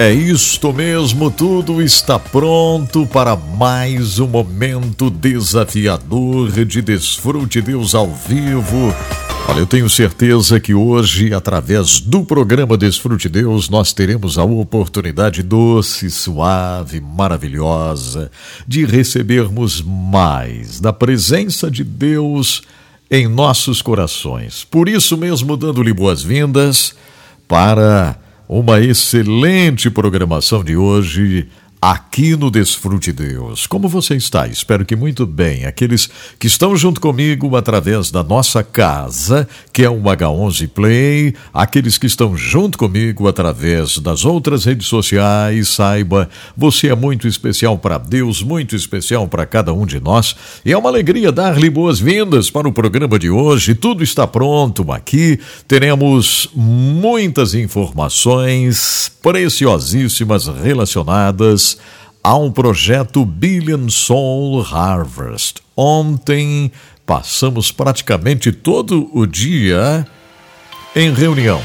É isto mesmo, tudo está pronto para mais um momento desafiador de Desfrute Deus ao vivo. Olha, eu tenho certeza que hoje, através do programa Desfrute Deus, nós teremos a oportunidade doce, suave, maravilhosa de recebermos mais da presença de Deus em nossos corações. Por isso mesmo, dando-lhe boas-vindas para uma excelente programação de hoje aqui no Desfrute Deus. Como você está? Espero que muito bem. Aqueles que estão junto comigo através da nossa casa, que é o H11 Play, aqueles que estão junto comigo através das outras redes sociais, saiba, você é muito especial para Deus, muito especial para cada um de nós. E é uma alegria dar-lhe boas-vindas para o programa de hoje. Tudo está pronto aqui. Teremos muitas informações preciosíssimas relacionadas há um projeto Billion Soul Harvest. Ontem passamos praticamente todo o dia em reunião.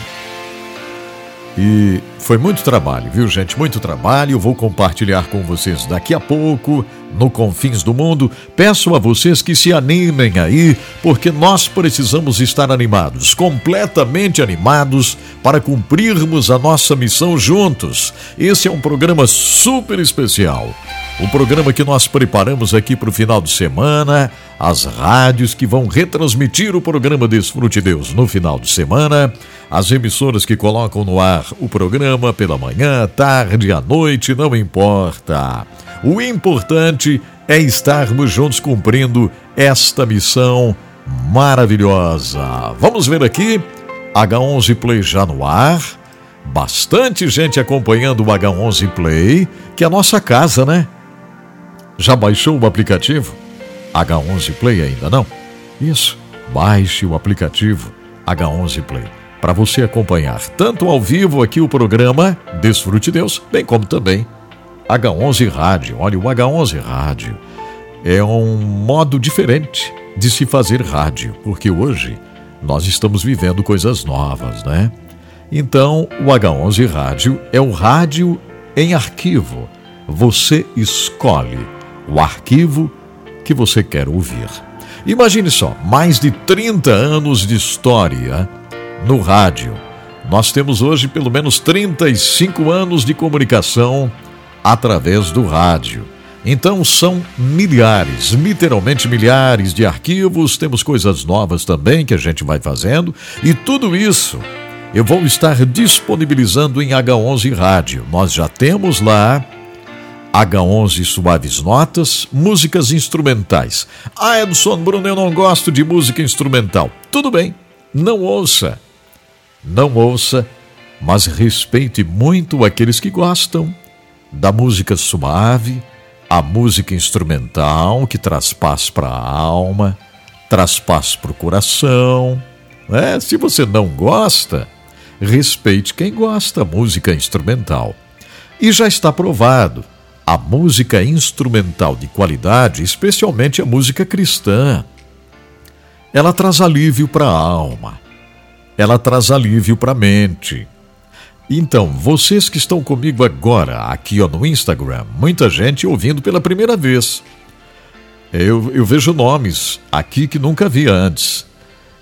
E foi muito trabalho, viu, gente? Muito trabalho. Vou compartilhar com vocês daqui a pouco, no Confins do Mundo. Peço a vocês que se animem aí, porque nós precisamos estar animados, completamente animados, para cumprirmos a nossa missão juntos. Esse é um programa super especial. O programa que nós preparamos aqui para o final de semana, as rádios que vão retransmitir o programa Desfrute Deus no final de semana, as emissoras que colocam no ar o programa pela manhã, tarde, à noite, não importa. O importante é estarmos juntos cumprindo esta missão maravilhosa. Vamos ver aqui, H11 Play já no ar. Bastante gente acompanhando o H11 Play, que é a nossa casa, né? Já baixou o aplicativo? H11 Play ainda não? Isso, baixe o aplicativo H11 Play para você acompanhar tanto ao vivo aqui o programa Desfrute Deus, bem como também H11 Rádio. Olha, o H11 Rádio é um modo diferente de se fazer rádio, porque hoje nós estamos vivendo coisas novas, né? Então, o H11 Rádio é o rádio em arquivo. Você escolhe o arquivo que você quer ouvir. Imagine só, mais de 30 anos de história no rádio. Nós temos hoje pelo menos 35 anos de comunicação através do rádio. Então são milhares, literalmente milhares de arquivos, temos coisas novas também que a gente vai fazendo, e tudo isso eu vou estar disponibilizando em H11 Rádio. Nós já temos lá H11 Suaves Notas, músicas instrumentais. Ah, Edson Bruno, eu não gosto de música instrumental. Tudo bem, não ouça. Não ouça, mas respeite muito aqueles que gostam da música suave, a música instrumental que traz paz para a alma, traz paz para o coração. É, se você não gosta, respeite quem gosta música instrumental. E já está provado a música instrumental de qualidade, especialmente a música cristã. Ela traz alívio para a alma, ela traz alívio para a mente. Então, vocês que estão comigo agora, aqui ó, no Instagram, muita gente ouvindo pela primeira vez. Eu, eu vejo nomes aqui que nunca vi antes.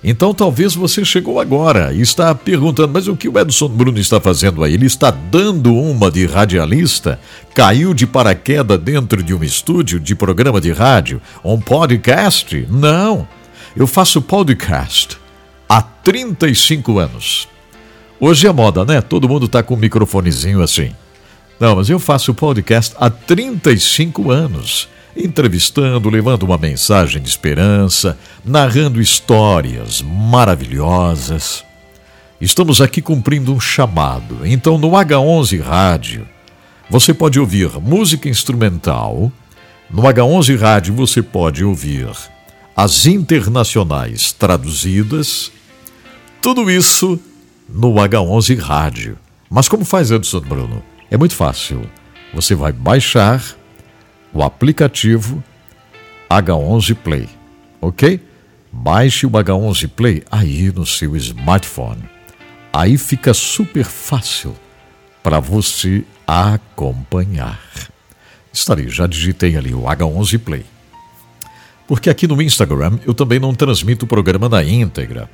Então talvez você chegou agora e está perguntando, mas o que o Edson Bruno está fazendo aí? Ele está dando uma de radialista? Caiu de paraquedas dentro de um estúdio de programa de rádio? Um podcast? Não. Eu faço podcast há 35 anos. Hoje é moda, né? Todo mundo está com um microfonezinho assim. Não, mas eu faço podcast há 35 anos entrevistando, levando uma mensagem de esperança, narrando histórias maravilhosas. Estamos aqui cumprindo um chamado. Então, no H11 Rádio, você pode ouvir música instrumental. No H11 Rádio você pode ouvir as internacionais traduzidas. Tudo isso no H11 Rádio. Mas como faz Edson Bruno? É muito fácil. Você vai baixar o aplicativo H11 Play, ok? Baixe o H11 Play aí no seu smartphone. Aí fica super fácil para você acompanhar. Estarei, já digitei ali o H11 Play. Porque aqui no Instagram eu também não transmito o programa na íntegra.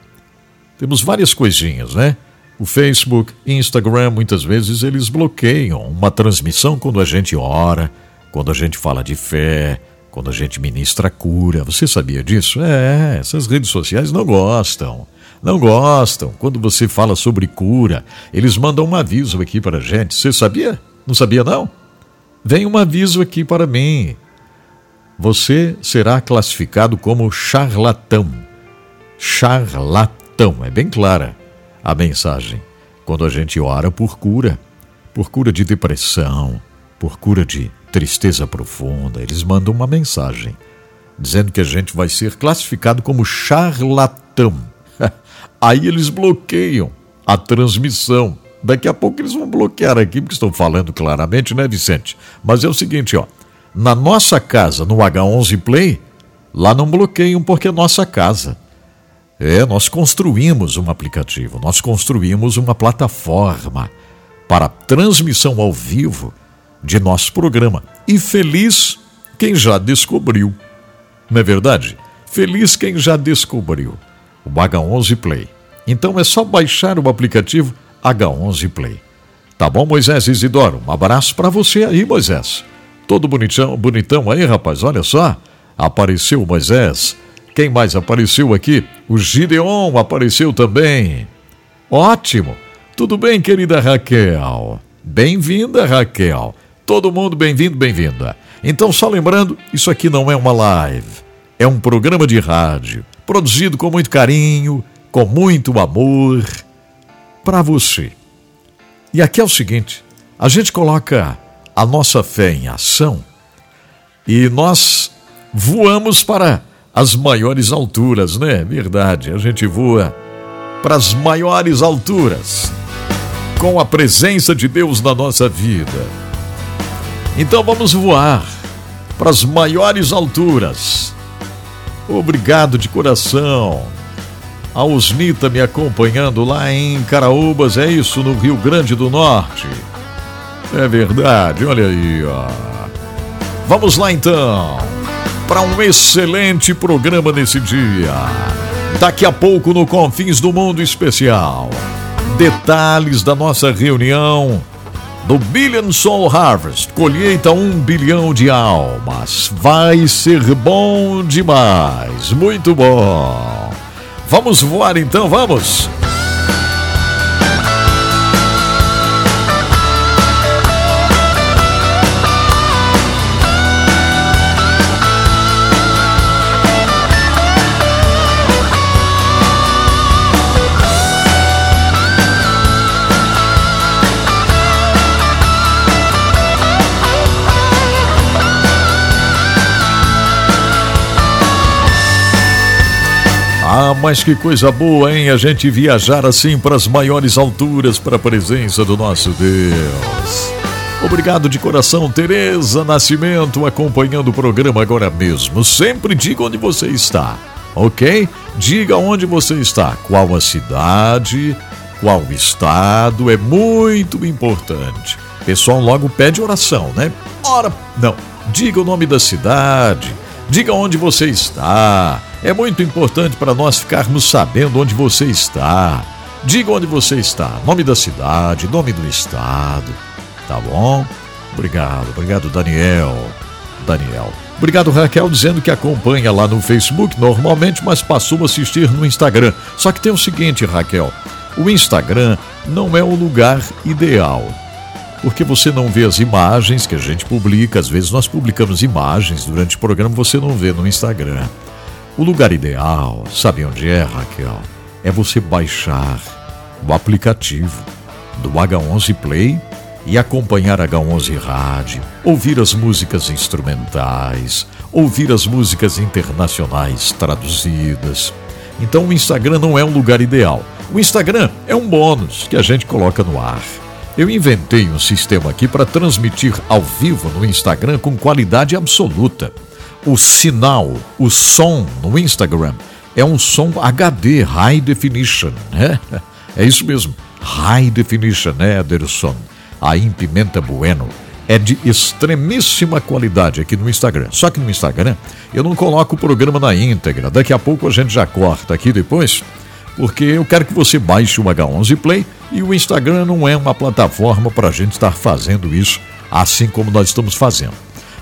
Temos várias coisinhas, né? O Facebook, Instagram, muitas vezes eles bloqueiam uma transmissão quando a gente ora, quando a gente fala de fé, quando a gente ministra cura. Você sabia disso? É, essas redes sociais não gostam. Não gostam. Quando você fala sobre cura, eles mandam um aviso aqui para a gente. Você sabia? Não sabia, não? Vem um aviso aqui para mim. Você será classificado como charlatão. Charlatão. É bem clara a mensagem. Quando a gente ora por cura, por cura de depressão, por cura de tristeza profunda, eles mandam uma mensagem dizendo que a gente vai ser classificado como charlatão. Aí eles bloqueiam a transmissão. Daqui a pouco eles vão bloquear aqui, porque estão falando claramente, né, Vicente? Mas é o seguinte, ó. Na nossa casa, no H11 Play, lá não bloqueiam porque é nossa casa. É, nós construímos um aplicativo, nós construímos uma plataforma para transmissão ao vivo de nosso programa. E feliz quem já descobriu. Não é verdade? Feliz quem já descobriu o H11 Play. Então é só baixar o aplicativo H11 Play. Tá bom, Moisés Isidoro? Um abraço para você aí, Moisés. Todo bonitão, bonitão aí, rapaz, olha só. Apareceu o Moisés quem mais apareceu aqui? O Gideon apareceu também. Ótimo! Tudo bem, querida Raquel? Bem-vinda, Raquel. Todo mundo bem-vindo, bem-vinda. Então, só lembrando, isso aqui não é uma live, é um programa de rádio, produzido com muito carinho, com muito amor, para você. E aqui é o seguinte: a gente coloca a nossa fé em ação e nós voamos para as maiores alturas, né? Verdade, a gente voa para as maiores alturas com a presença de Deus na nossa vida. Então vamos voar para as maiores alturas. Obrigado de coração. A Osnita me acompanhando lá em Caraúbas, é isso, no Rio Grande do Norte. É verdade, olha aí, ó. Vamos lá então para um excelente programa nesse dia. Daqui a pouco no Confins do Mundo Especial. Detalhes da nossa reunião do Billion Soul Harvest. Colheita um bilhão de almas. Vai ser bom demais. Muito bom. Vamos voar então, vamos? Ah, mas que coisa boa, hein? A gente viajar assim para as maiores alturas para a presença do nosso Deus. Obrigado de coração, Tereza Nascimento, acompanhando o programa agora mesmo. Sempre diga onde você está, ok? Diga onde você está, qual a cidade, qual o estado, é muito importante. Pessoal logo pede oração, né? Ora, não, diga o nome da cidade, diga onde você está é muito importante para nós ficarmos sabendo onde você está. Diga onde você está, nome da cidade, nome do estado. Tá bom? Obrigado, obrigado, Daniel. Daniel. Obrigado, Raquel, dizendo que acompanha lá no Facebook normalmente, mas passou a assistir no Instagram. Só que tem o seguinte, Raquel: o Instagram não é o lugar ideal. Porque você não vê as imagens que a gente publica, às vezes nós publicamos imagens durante o programa, você não vê no Instagram. O lugar ideal, sabe onde é, Raquel? É você baixar o aplicativo do H11 Play e acompanhar H11 Rádio, ouvir as músicas instrumentais, ouvir as músicas internacionais traduzidas. Então o Instagram não é um lugar ideal. O Instagram é um bônus que a gente coloca no ar. Eu inventei um sistema aqui para transmitir ao vivo no Instagram com qualidade absoluta. O sinal, o som no Instagram é um som HD, High Definition, né? É isso mesmo, High Definition, né, Ederson? A Impimenta Bueno é de extremíssima qualidade aqui no Instagram. Só que no Instagram eu não coloco o programa na íntegra. Daqui a pouco a gente já corta aqui depois, porque eu quero que você baixe o H11 Play e o Instagram não é uma plataforma para a gente estar fazendo isso assim como nós estamos fazendo.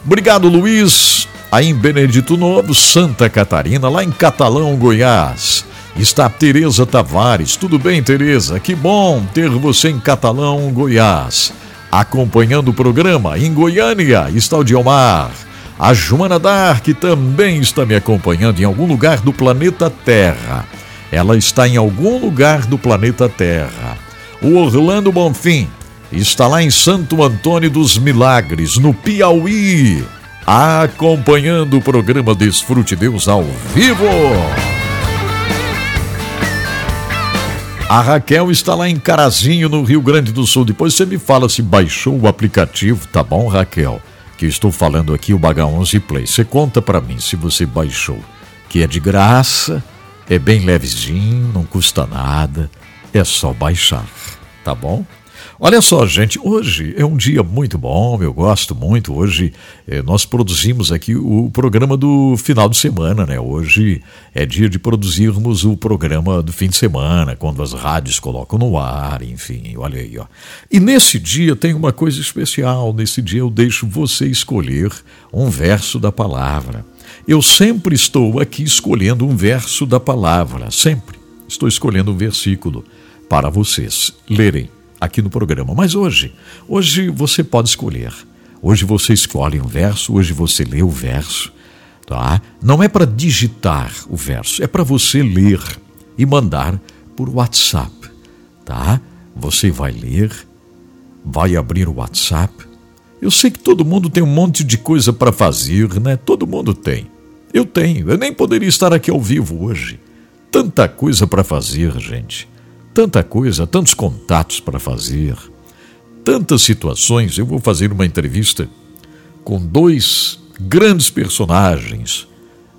Obrigado, Luiz. Aí em Benedito Novo, Santa Catarina, lá em Catalão, Goiás. Está Tereza Tavares. Tudo bem, Tereza? Que bom ter você em Catalão, Goiás acompanhando o programa. Em Goiânia está o Diomar. A Joana Dark também está me acompanhando em algum lugar do planeta Terra. Ela está em algum lugar do planeta Terra. O Orlando Bonfim está lá em Santo Antônio dos Milagres, no Piauí, acompanhando o programa Desfrute Deus ao vivo. A Raquel está lá em Carazinho, no Rio Grande do Sul. Depois você me fala se baixou o aplicativo, tá bom, Raquel? Que estou falando aqui o Baga 11 Play. Você conta para mim se você baixou, que é de graça, é bem levezinho, não custa nada, é só baixar, tá bom? Olha só, gente, hoje é um dia muito bom, eu gosto muito. Hoje eh, nós produzimos aqui o programa do final de semana, né? Hoje é dia de produzirmos o programa do fim de semana, quando as rádios colocam no ar, enfim, olha aí, ó. E nesse dia tem uma coisa especial, nesse dia eu deixo você escolher um verso da palavra. Eu sempre estou aqui escolhendo um verso da palavra, sempre. Estou escolhendo um versículo para vocês lerem aqui no programa. Mas hoje, hoje você pode escolher. Hoje você escolhe um verso, hoje você lê o verso, tá? Não é para digitar o verso, é para você ler e mandar por WhatsApp, tá? Você vai ler, vai abrir o WhatsApp. Eu sei que todo mundo tem um monte de coisa para fazer, né? Todo mundo tem. Eu tenho. Eu nem poderia estar aqui ao vivo hoje. Tanta coisa para fazer, gente tanta coisa, tantos contatos para fazer, tantas situações. Eu vou fazer uma entrevista com dois grandes personagens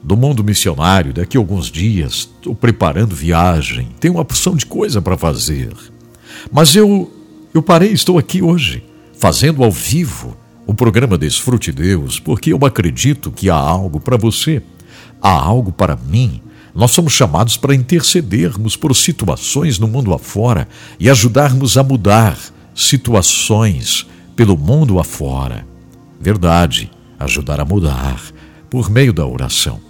do mundo missionário daqui a alguns dias. Estou preparando viagem, tenho uma porção de coisa para fazer. Mas eu, eu parei, estou aqui hoje, fazendo ao vivo o programa Desfrute Deus, porque eu acredito que há algo para você, há algo para mim nós somos chamados para intercedermos por situações no mundo afora e ajudarmos a mudar situações pelo mundo afora. Verdade, ajudar a mudar por meio da oração.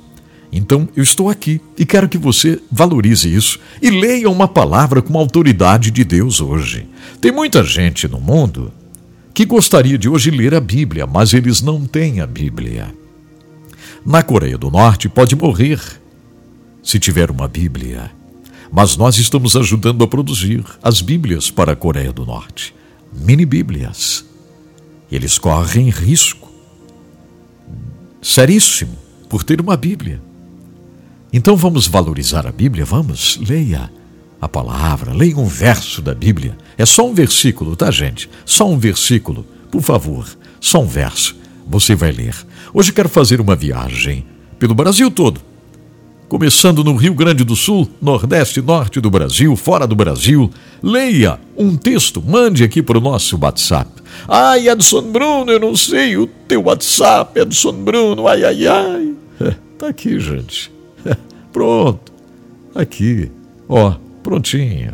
Então, eu estou aqui e quero que você valorize isso e leia uma palavra com a autoridade de Deus hoje. Tem muita gente no mundo que gostaria de hoje ler a Bíblia, mas eles não têm a Bíblia. Na Coreia do Norte, pode morrer se tiver uma Bíblia. Mas nós estamos ajudando a produzir as Bíblias para a Coreia do Norte. Mini Bíblias. Eles correm risco seríssimo por ter uma Bíblia. Então vamos valorizar a Bíblia? Vamos, leia a palavra, leia um verso da Bíblia. É só um versículo, tá, gente? Só um versículo, por favor, só um verso. Você vai ler. Hoje quero fazer uma viagem pelo Brasil todo começando no Rio Grande do Sul, Nordeste e Norte do Brasil, fora do Brasil. Leia um texto, mande aqui para o nosso WhatsApp. Ai, Edson Bruno, eu não sei o teu WhatsApp, Edson Bruno, ai, ai, ai. É, tá aqui, gente. É, pronto. Aqui. Ó, prontinho.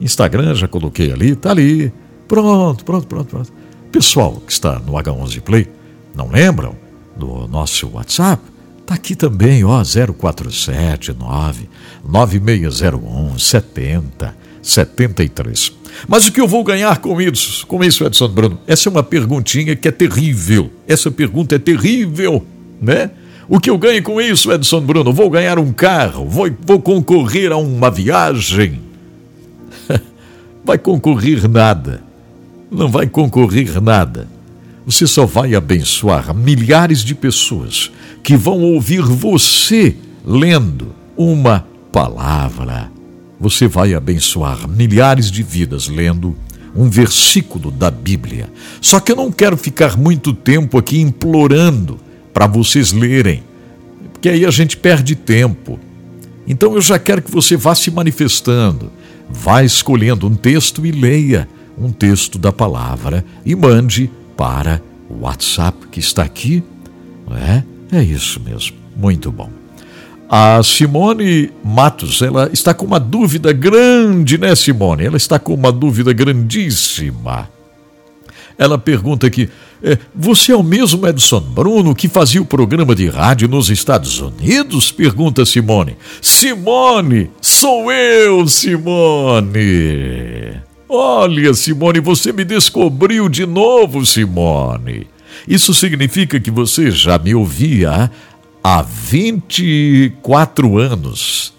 Instagram já coloquei ali, tá ali. Pronto, pronto, pronto, pronto. Pessoal que está no H11 Play, não lembram do nosso WhatsApp? Está aqui também, ó, 0479 9601 70 73. Mas o que eu vou ganhar com isso, com isso, Edson Bruno? Essa é uma perguntinha que é terrível. Essa pergunta é terrível, né? O que eu ganho com isso, Edson Bruno? Vou ganhar um carro, vou, vou concorrer a uma viagem. Vai concorrer nada. não vai concorrer nada. Você só vai abençoar milhares de pessoas que vão ouvir você lendo uma palavra. Você vai abençoar milhares de vidas lendo um versículo da Bíblia. Só que eu não quero ficar muito tempo aqui implorando para vocês lerem, porque aí a gente perde tempo. Então eu já quero que você vá se manifestando, vá escolhendo um texto e leia um texto da palavra e mande para o WhatsApp que está aqui. Não é? É isso mesmo. Muito bom. A Simone Matos, ela está com uma dúvida grande, né, Simone? Ela está com uma dúvida grandíssima. Ela pergunta aqui: é, Você é o mesmo Edson Bruno que fazia o programa de rádio nos Estados Unidos? Pergunta Simone. Simone, sou eu, Simone. Olha, Simone, você me descobriu de novo, Simone. Isso significa que você já me ouvia há 24 anos.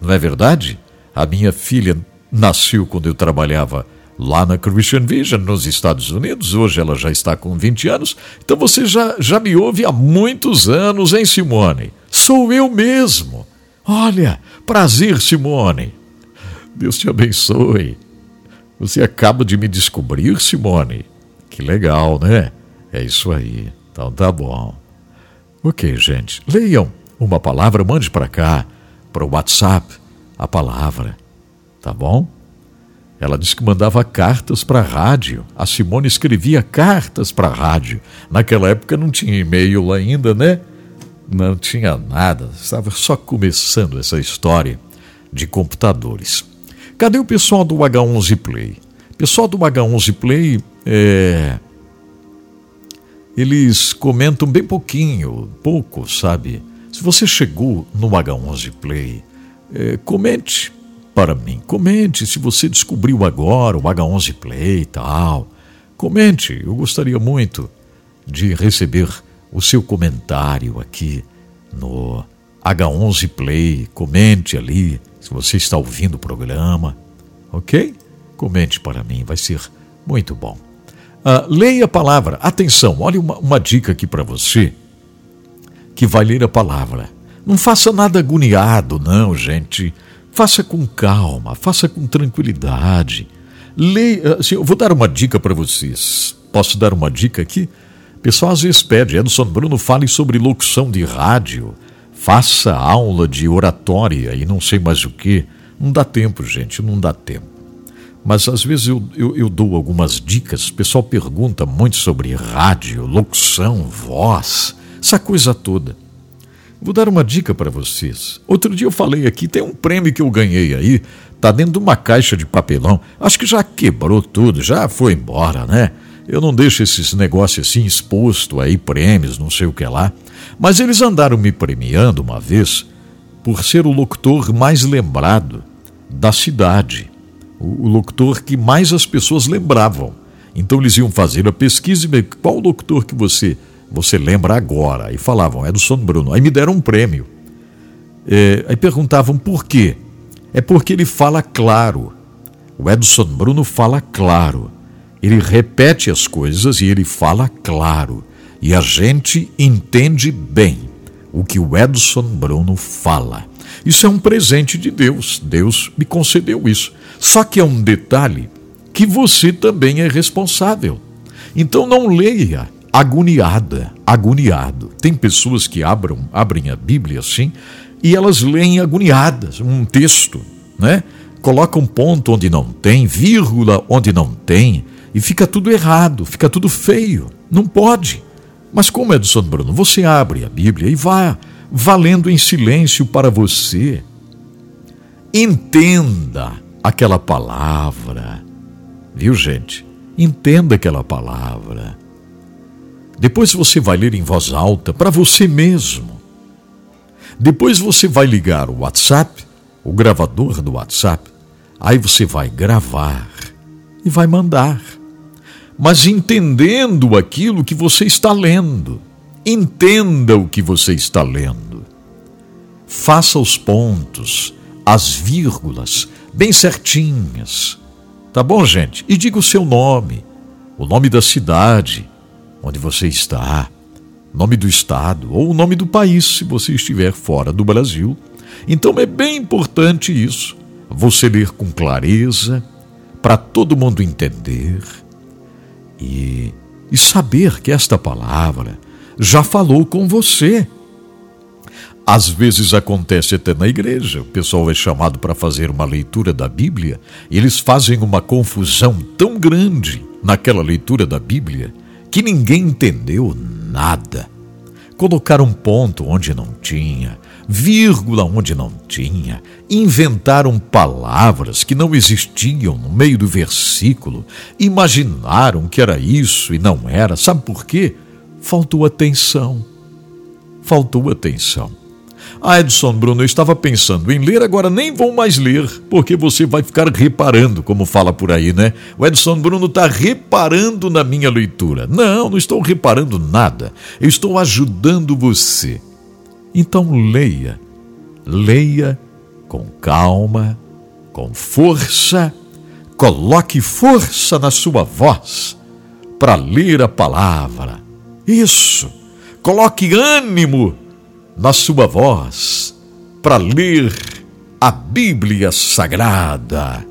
Não é verdade? A minha filha nasceu quando eu trabalhava lá na Christian Vision, nos Estados Unidos. Hoje ela já está com 20 anos. Então você já, já me ouve há muitos anos, hein, Simone? Sou eu mesmo. Olha, prazer, Simone. Deus te abençoe. Você acaba de me descobrir, Simone. Que legal, né? É isso aí. Então tá bom. Ok, gente. Leiam uma palavra, mande para cá, para o WhatsApp, a palavra. Tá bom? Ela disse que mandava cartas para a rádio. A Simone escrevia cartas para a rádio. Naquela época não tinha e-mail ainda, né? Não tinha nada. Estava só começando essa história de computadores. Cadê o pessoal do H11 Play? Pessoal do H11 Play, é, eles comentam bem pouquinho, pouco, sabe? Se você chegou no H11 Play, é, comente para mim. Comente se você descobriu agora o H11 Play e tal. Comente, eu gostaria muito de receber o seu comentário aqui no H11 Play. Comente ali se você está ouvindo o programa, ok? Comente para mim, vai ser muito bom. Uh, leia a palavra. Atenção, olha uma, uma dica aqui para você que vai ler a palavra. Não faça nada agoniado, não, gente. Faça com calma, faça com tranquilidade. Leia. Assim, eu vou dar uma dica para vocês. Posso dar uma dica aqui? O pessoal às vezes pede, Edson Bruno, fale sobre locução de rádio. Faça aula de oratória e não sei mais o que. Não dá tempo, gente, não dá tempo. Mas às vezes eu, eu, eu, dou algumas dicas, o pessoal pergunta muito sobre rádio, locução, voz, essa coisa toda. Vou dar uma dica para vocês. Outro dia eu falei aqui, tem um prêmio que eu ganhei aí, tá dentro de uma caixa de papelão. Acho que já quebrou tudo, já foi embora, né? Eu não deixo esses negócios assim exposto aí, prêmios, não sei o que lá. Mas eles andaram me premiando uma vez por ser o locutor mais lembrado da cidade o, locutor que mais as pessoas lembravam. Então eles iam fazer a pesquisa e ver qual locutor que você você lembra agora. E falavam, é do Bruno. Aí me deram um prêmio. É, aí perguntavam por quê. É porque ele fala claro. O Edson Bruno fala claro. Ele repete as coisas e ele fala claro. E a gente entende bem o que o Edson Bruno fala. Isso é um presente de Deus. Deus me concedeu isso. Só que é um detalhe que você também é responsável. Então não leia agoniada, agoniado. Tem pessoas que abram, abrem a Bíblia assim e elas leem agoniadas, um texto, né? Coloca um ponto onde não tem, vírgula onde não tem, e fica tudo errado, fica tudo feio. Não pode. Mas como é São Bruno, você abre a Bíblia e vá valendo em silêncio para você. Entenda aquela palavra. Viu, gente? Entenda aquela palavra. Depois você vai ler em voz alta para você mesmo. Depois você vai ligar o WhatsApp, o gravador do WhatsApp. Aí você vai gravar e vai mandar. Mas entendendo aquilo que você está lendo. Entenda o que você está lendo. Faça os pontos, as vírgulas bem certinhas. Tá bom, gente? E diga o seu nome. o nome da cidade onde você está, nome do estado ou o nome do país se você estiver fora do Brasil. Então é bem importante isso. Você ler com clareza, para todo mundo entender e, e saber que esta palavra já falou com você. Às vezes acontece até na igreja, o pessoal é chamado para fazer uma leitura da Bíblia e eles fazem uma confusão tão grande naquela leitura da Bíblia que ninguém entendeu nada. Colocaram ponto onde não tinha, vírgula onde não tinha, inventaram palavras que não existiam no meio do versículo, imaginaram que era isso e não era. Sabe por quê? Faltou atenção. Faltou atenção. Ah, Edson Bruno, eu estava pensando em ler, agora nem vou mais ler, porque você vai ficar reparando, como fala por aí, né? O Edson Bruno está reparando na minha leitura. Não, não estou reparando nada. Eu estou ajudando você. Então leia. Leia com calma, com força. Coloque força na sua voz para ler a palavra. Isso. Coloque ânimo na sua voz para ler a Bíblia Sagrada.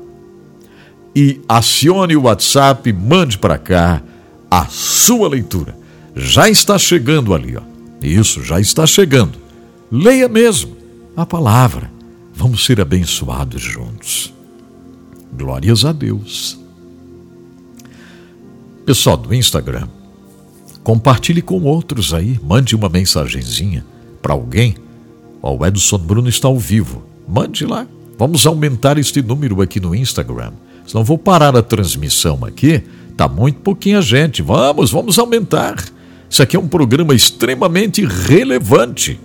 E acione o WhatsApp, mande para cá a sua leitura. Já está chegando ali, ó. Isso, já está chegando. Leia mesmo a palavra. Vamos ser abençoados juntos. Glórias a Deus. Pessoal do Instagram, compartilhe com outros aí, mande uma mensagenzinha para alguém, o Edson Bruno está ao vivo. Mande lá. Vamos aumentar este número aqui no Instagram. Senão vou parar a transmissão aqui. Tá muito pouquinha gente. Vamos, vamos aumentar. Isso aqui é um programa extremamente relevante.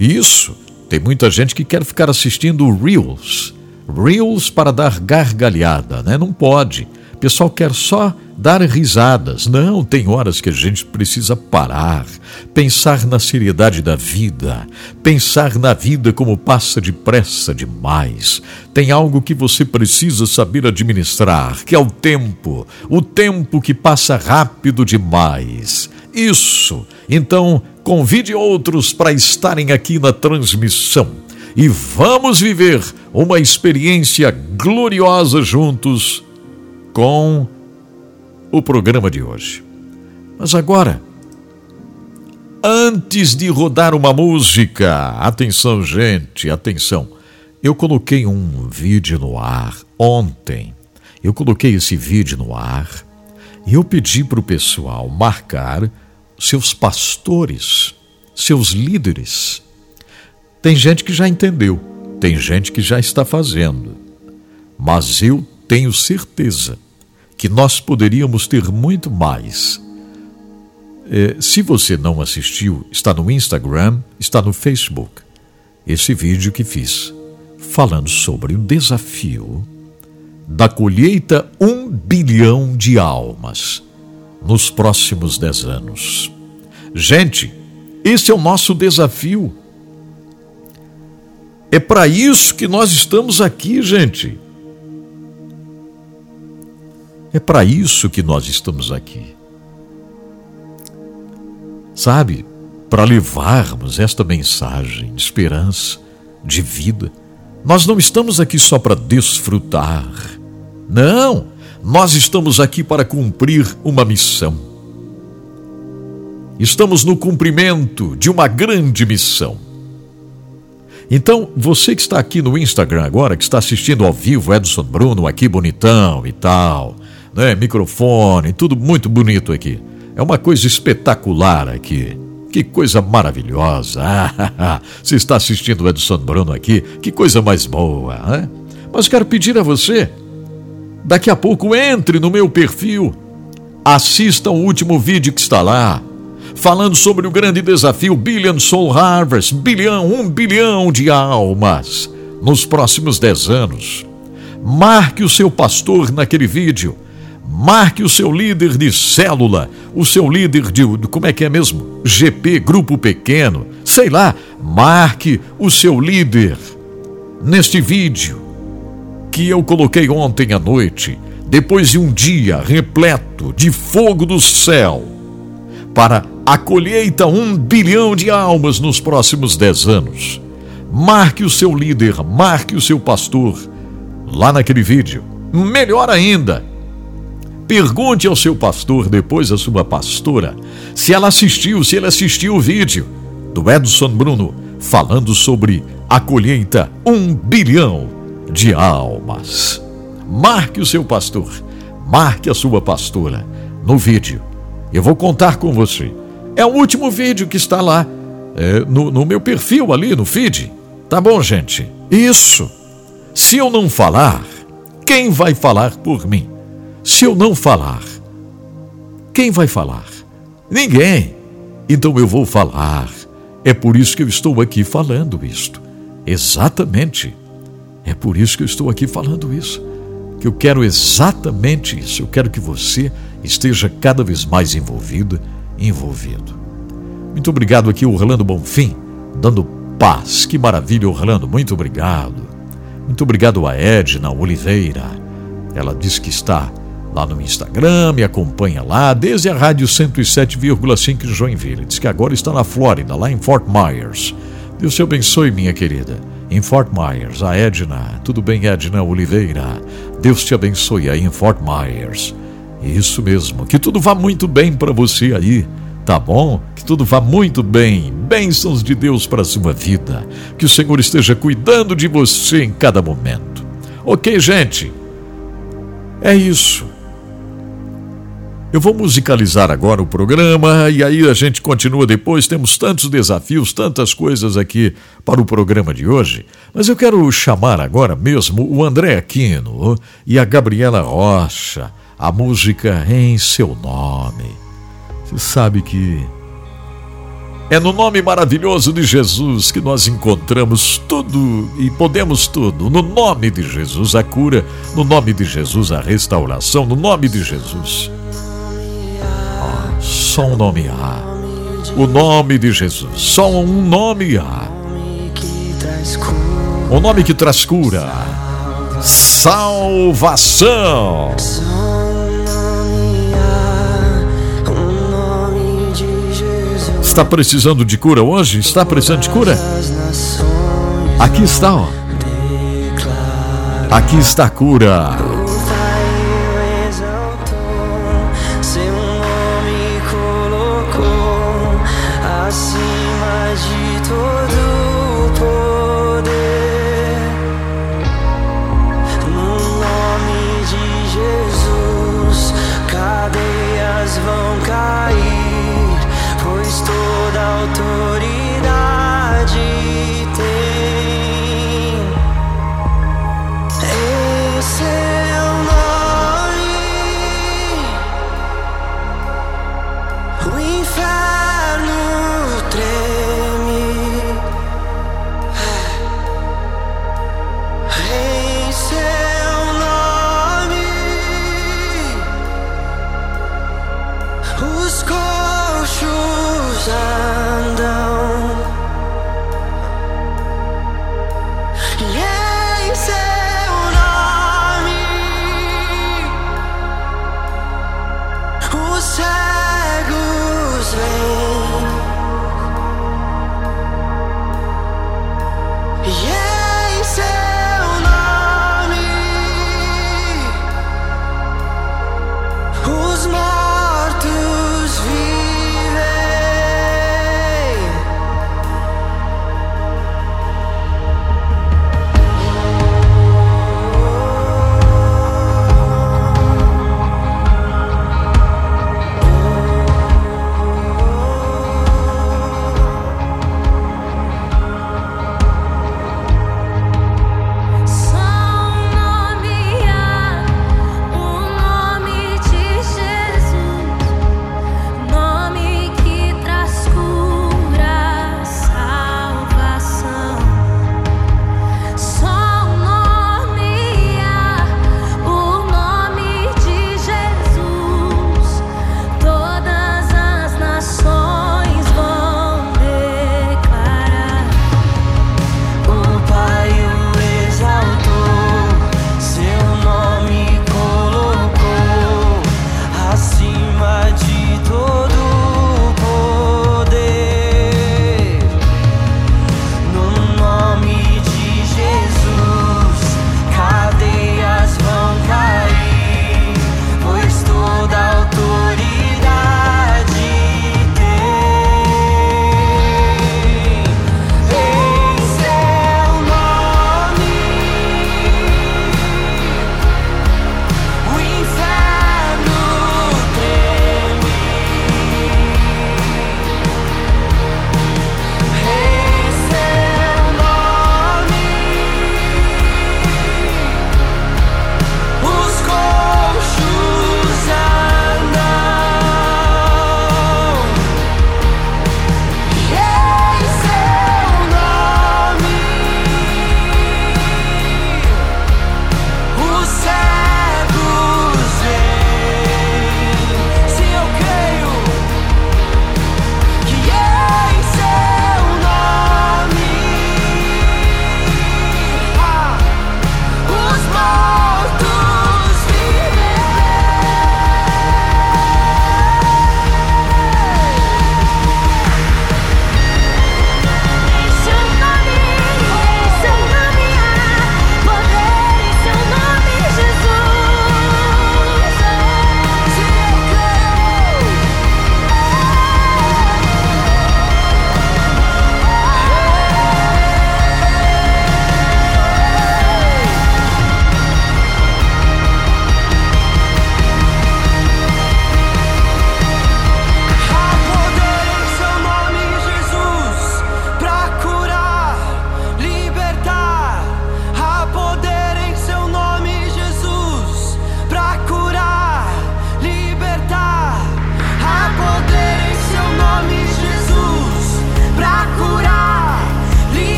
Isso. Tem muita gente que quer ficar assistindo Reels. Reels para dar gargalhada, né? Não pode. Pessoal quer só dar risadas. Não, tem horas que a gente precisa parar, pensar na seriedade da vida, pensar na vida como passa depressa demais. Tem algo que você precisa saber administrar, que é o tempo, o tempo que passa rápido demais. Isso. Então, convide outros para estarem aqui na transmissão e vamos viver uma experiência gloriosa juntos com o programa de hoje. Mas agora, antes de rodar uma música, atenção, gente, atenção. Eu coloquei um vídeo no ar ontem. Eu coloquei esse vídeo no ar e eu pedi para o pessoal marcar seus pastores, seus líderes. Tem gente que já entendeu, tem gente que já está fazendo, mas eu tenho certeza que nós poderíamos ter muito mais. É, se você não assistiu, está no Instagram, está no Facebook. Esse vídeo que fiz, falando sobre o desafio da colheita um bilhão de almas nos próximos dez anos. Gente, esse é o nosso desafio. É para isso que nós estamos aqui, gente. É para isso que nós estamos aqui. Sabe, para levarmos esta mensagem de esperança, de vida. Nós não estamos aqui só para desfrutar. Não, nós estamos aqui para cumprir uma missão. Estamos no cumprimento de uma grande missão. Então, você que está aqui no Instagram agora, que está assistindo ao vivo, Edson Bruno aqui bonitão e tal, né? Microfone, tudo muito bonito aqui. É uma coisa espetacular aqui. Que coisa maravilhosa. Você está assistindo o Edson Bruno aqui, que coisa mais boa, né? Mas quero pedir a você, daqui a pouco entre no meu perfil, assista o último vídeo que está lá, falando sobre o grande desafio Billion Soul Harvest, bilhão, um bilhão de almas nos próximos dez anos. Marque o seu pastor naquele vídeo Marque o seu líder de célula, o seu líder de, como é que é mesmo? GP, grupo pequeno, sei lá. Marque o seu líder. Neste vídeo que eu coloquei ontem à noite, depois de um dia repleto de fogo do céu, para a colheita um bilhão de almas nos próximos dez anos. Marque o seu líder, marque o seu pastor lá naquele vídeo. Melhor ainda, pergunte ao seu pastor, depois à sua pastora, se ela assistiu, se ele assistiu o vídeo do Edson Bruno falando sobre a colheita um bilhão de almas. Marque o seu pastor, marque a sua pastora no vídeo. Eu vou contar com você. É o último vídeo que está lá é, no, no meu perfil ali no feed. Tá bom, gente? Isso. Se eu não falar, quem vai falar por mim? Se eu não falar, quem vai falar? Ninguém. Então eu vou falar. É por isso que eu estou aqui falando isto. Exatamente. É por isso que eu estou aqui falando isso que eu quero exatamente isso. Eu quero que você esteja cada vez mais envolvido, envolvido. Muito obrigado aqui, Orlando Bonfim, dando paz. Que maravilha, Orlando. Muito obrigado. Muito obrigado a Edna Oliveira. Ela diz que está lá no Instagram, me acompanha lá, desde a Rádio 107,5 em Joinville. Diz que agora está na Flórida, lá em Fort Myers. Deus te abençoe, minha querida em Fort Myers. A Edna, tudo bem, Edna Oliveira? Deus te abençoe aí em Fort Myers. Isso mesmo, que tudo vá muito bem para você aí, tá bom? Que tudo vá muito bem. Bênçãos de Deus para sua vida. Que o Senhor esteja cuidando de você em cada momento. Ok, gente? É isso. Eu vou musicalizar agora o programa e aí a gente continua depois. Temos tantos desafios, tantas coisas aqui para o programa de hoje. Mas eu quero chamar agora mesmo o André Aquino e a Gabriela Rocha. A música em seu nome. Você sabe que é no nome maravilhoso de Jesus que nós encontramos tudo e podemos tudo. No nome de Jesus a cura, no nome de Jesus a restauração, no nome de Jesus só um nome há. O nome de Jesus. Só um nome há. O nome que traz cura. Salvação. Está precisando de cura hoje? Está precisando de cura? Aqui está, ó. Aqui está a cura.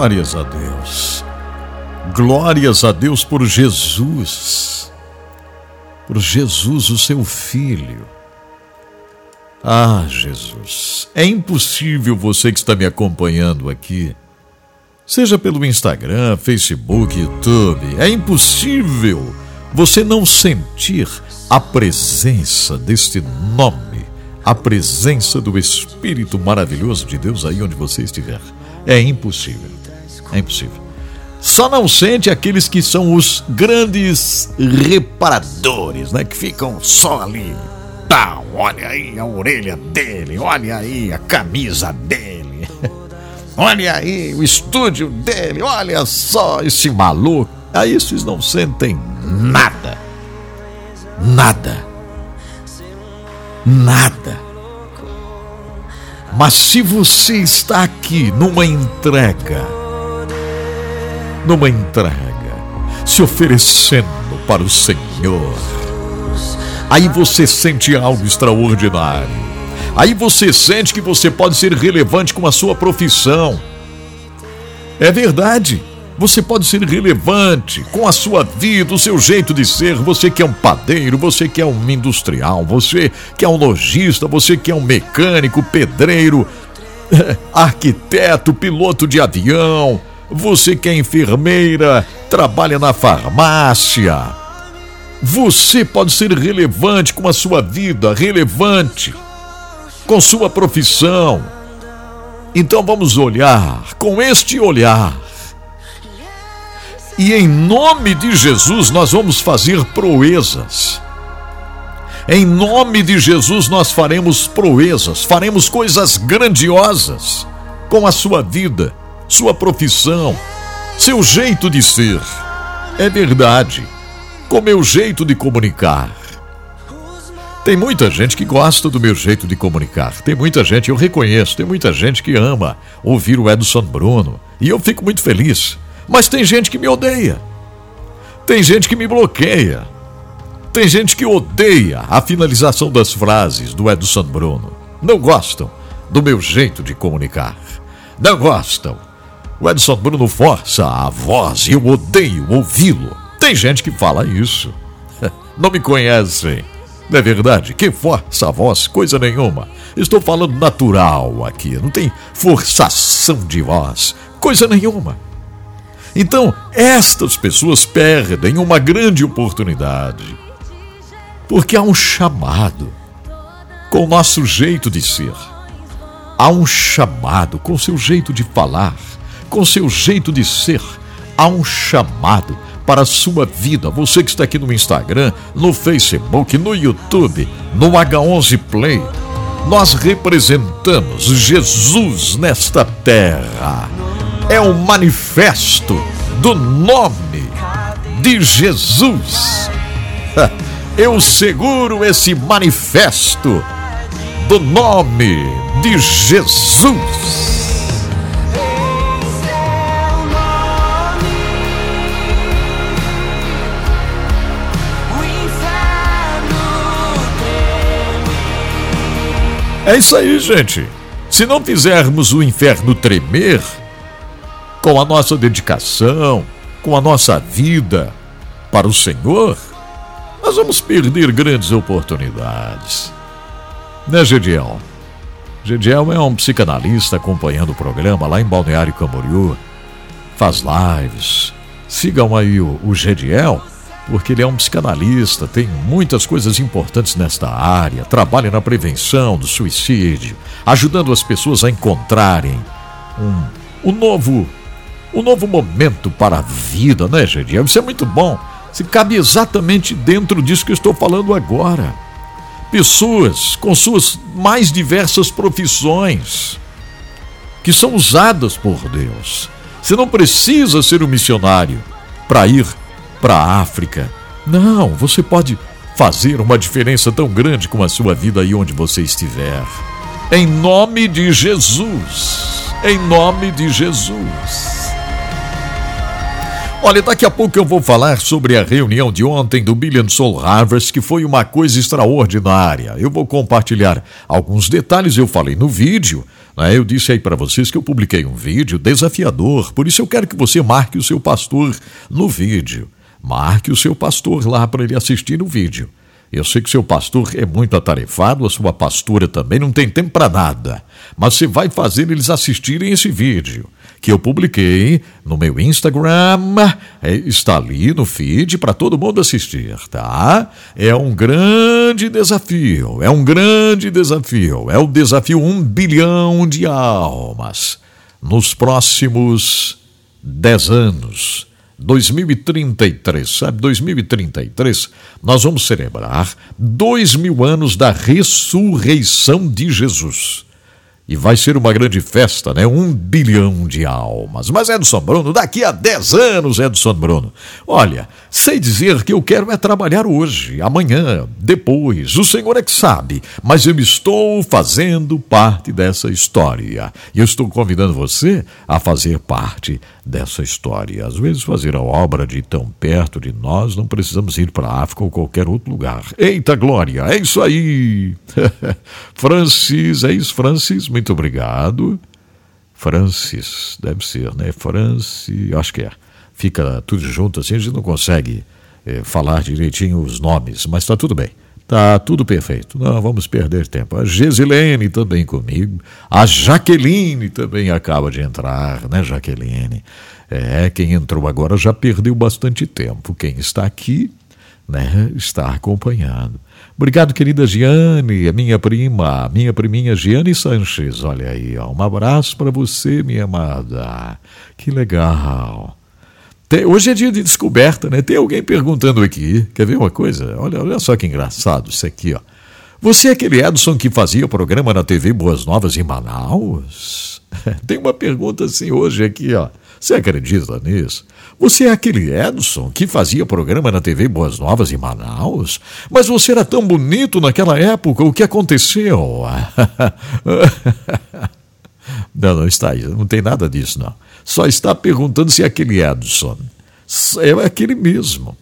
Glórias a Deus. Glórias a Deus por Jesus. Por Jesus, o seu filho. Ah, Jesus, é impossível você que está me acompanhando aqui, seja pelo Instagram, Facebook, YouTube, é impossível você não sentir a presença deste nome, a presença do Espírito maravilhoso de Deus aí onde você estiver. É impossível. É impossível. Só não sente aqueles que são os grandes reparadores, né? Que ficam só ali. Tá, olha aí a orelha dele, olha aí a camisa dele. Olha aí o estúdio dele, olha só esse maluco. Aí esses não sentem nada. Nada. Nada. Mas se você está aqui numa entrega, numa entrega, se oferecendo para o Senhor, aí você sente algo extraordinário. Aí você sente que você pode ser relevante com a sua profissão. É verdade. Você pode ser relevante com a sua vida, o seu jeito de ser. Você que é um padeiro, você que é um industrial, você que é um lojista, você que é um mecânico, pedreiro, arquiteto, piloto de avião, você que é enfermeira, trabalha na farmácia. Você pode ser relevante com a sua vida, relevante com sua profissão. Então vamos olhar com este olhar e em nome de Jesus nós vamos fazer proezas. Em nome de Jesus nós faremos proezas, faremos coisas grandiosas com a sua vida, sua profissão, seu jeito de ser. É verdade, com meu jeito de comunicar. Tem muita gente que gosta do meu jeito de comunicar. Tem muita gente, eu reconheço, tem muita gente que ama ouvir o Edson Bruno. E eu fico muito feliz. Mas tem gente que me odeia. Tem gente que me bloqueia. Tem gente que odeia a finalização das frases do Edson Bruno. Não gostam do meu jeito de comunicar. Não gostam. O Edson Bruno força a voz e eu odeio ouvi-lo. Tem gente que fala isso. Não me conhecem. Não é verdade? Que força a voz, coisa nenhuma. Estou falando natural aqui, não tem forçação de voz, coisa nenhuma. Então, estas pessoas perdem uma grande oportunidade. Porque há um chamado com o nosso jeito de ser. Há um chamado com o seu jeito de falar, com seu jeito de ser. Há um chamado para a sua vida. Você que está aqui no Instagram, no Facebook, no YouTube, no H11 Play. Nós representamos Jesus nesta terra é o manifesto do nome de Jesus. Eu seguro esse manifesto do nome de Jesus. É isso aí, gente. Se não fizermos o inferno tremer, com a nossa dedicação, com a nossa vida para o Senhor, nós vamos perder grandes oportunidades. Né, Gediel? Gediel é um psicanalista acompanhando o programa lá em Balneário Camboriú, faz lives. Sigam aí o, o Gediel, porque ele é um psicanalista, tem muitas coisas importantes nesta área, trabalha na prevenção do suicídio, ajudando as pessoas a encontrarem um, um novo um novo momento para a vida, né, Gediel? Isso é muito bom. Se cabe exatamente dentro disso que eu estou falando agora. Pessoas com suas mais diversas profissões que são usadas por Deus. Você não precisa ser um missionário para ir para a África. Não, você pode fazer uma diferença tão grande com a sua vida aí onde você estiver. Em nome de Jesus. Em nome de Jesus. Olha, daqui a pouco eu vou falar sobre a reunião de ontem do Billion Soul Harvest, que foi uma coisa extraordinária. Eu vou compartilhar alguns detalhes, eu falei no vídeo. Né? Eu disse aí para vocês que eu publiquei um vídeo desafiador, por isso eu quero que você marque o seu pastor no vídeo. Marque o seu pastor lá para ele assistir no vídeo. Eu sei que seu pastor é muito atarefado, a sua pastora também não tem tempo para nada. Mas você vai fazer eles assistirem esse vídeo que eu publiquei no meu Instagram. É, está ali no feed para todo mundo assistir, tá? É um grande desafio. É um grande desafio. É o desafio um bilhão de almas nos próximos dez anos. 2033, sabe? 2033, nós vamos celebrar dois mil anos da ressurreição de Jesus. E vai ser uma grande festa, né? Um bilhão de almas. Mas Edson Bruno, daqui a 10 anos, Edson Bruno. Olha, sei dizer que eu quero é trabalhar hoje, amanhã, depois. O Senhor é que sabe. Mas eu estou fazendo parte dessa história. E eu estou convidando você a fazer parte dessa história. Às vezes, fazer a obra de tão perto de nós, não precisamos ir para a África ou qualquer outro lugar. Eita glória, é isso aí! Francis, é isso, Francis, muito obrigado. Francis, deve ser, né? Francis, acho que é. Fica tudo junto assim, a gente não consegue é, falar direitinho os nomes, mas está tudo bem. Tá tudo perfeito. Não vamos perder tempo. A Gesilene também comigo. A Jaqueline também acaba de entrar, né, Jaqueline? É, quem entrou agora já perdeu bastante tempo. Quem está aqui, né, está acompanhando. Obrigado, querida Giane, a minha prima, minha priminha Giane Sanches. Olha aí, ó, um abraço para você, minha amada. Que legal. Tem, hoje é dia de descoberta, né? Tem alguém perguntando aqui. Quer ver uma coisa? Olha, olha só que engraçado isso aqui, ó. Você é aquele Edson que fazia o programa na TV Boas Novas em Manaus? Tem uma pergunta assim hoje aqui, ó. Você acredita nisso? Você é aquele Edson que fazia programa na TV Boas Novas em Manaus? Mas você era tão bonito naquela época, o que aconteceu? não, não está aí, não tem nada disso, não só está perguntando se é aquele Edson. É aquele mesmo.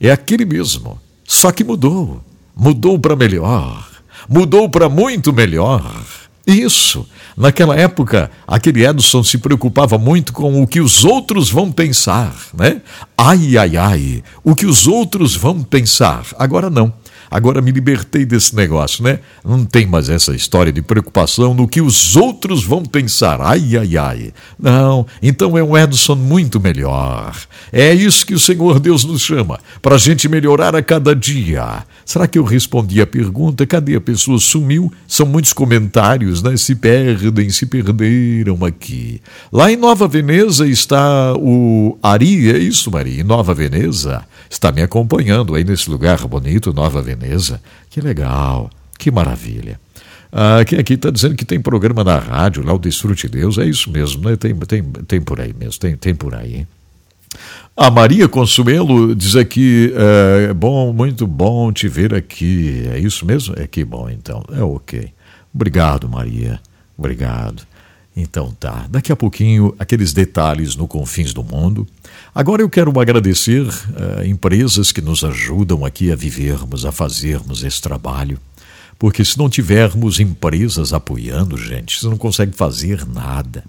É aquele mesmo. Só que mudou. Mudou para melhor. Mudou para muito melhor. Isso. Naquela época, aquele Edson se preocupava muito com o que os outros vão pensar, né? Ai, ai, ai, o que os outros vão pensar. Agora não. Agora me libertei desse negócio, né? Não tem mais essa história de preocupação no que os outros vão pensar. Ai, ai, ai. Não, então é um Edson muito melhor. É isso que o Senhor Deus nos chama, para a gente melhorar a cada dia. Será que eu respondi a pergunta? Cadê a pessoa? Sumiu? São muitos comentários, né? Se perdem, se perderam aqui. Lá em Nova Veneza está o Ari, é isso, Maria? Em Nova Veneza? Está me acompanhando aí nesse lugar bonito, Nova Veneza. Que legal, que maravilha. Ah, quem aqui está dizendo que tem programa na rádio, lá o Desfrute Deus, é isso mesmo, né? Tem, tem, tem por aí mesmo, tem, tem por aí. A Maria Consuelo diz aqui, é bom, muito bom te ver aqui. É isso mesmo? É que bom, então. É ok. Obrigado, Maria. Obrigado. Então tá, daqui a pouquinho aqueles detalhes no Confins do Mundo. Agora eu quero agradecer uh, empresas que nos ajudam aqui a vivermos, a fazermos esse trabalho. Porque se não tivermos empresas apoiando, gente, você não consegue fazer nada.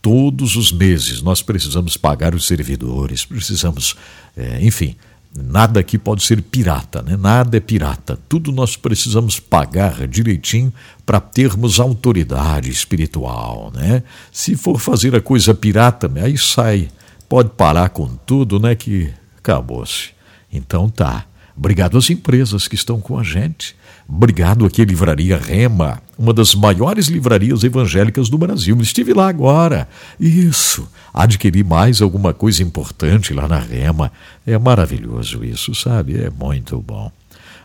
Todos os meses nós precisamos pagar os servidores, precisamos, é, enfim, Nada aqui pode ser pirata, né? nada é pirata. Tudo nós precisamos pagar direitinho para termos autoridade espiritual. Né? Se for fazer a coisa pirata, aí sai. Pode parar com tudo, né? Que acabou-se. Então tá. Obrigado às empresas que estão com a gente. Obrigado aqui à Livraria Rema, uma das maiores livrarias evangélicas do Brasil. Estive lá agora. Isso. Adquiri mais alguma coisa importante lá na Rema. É maravilhoso isso, sabe? É muito bom.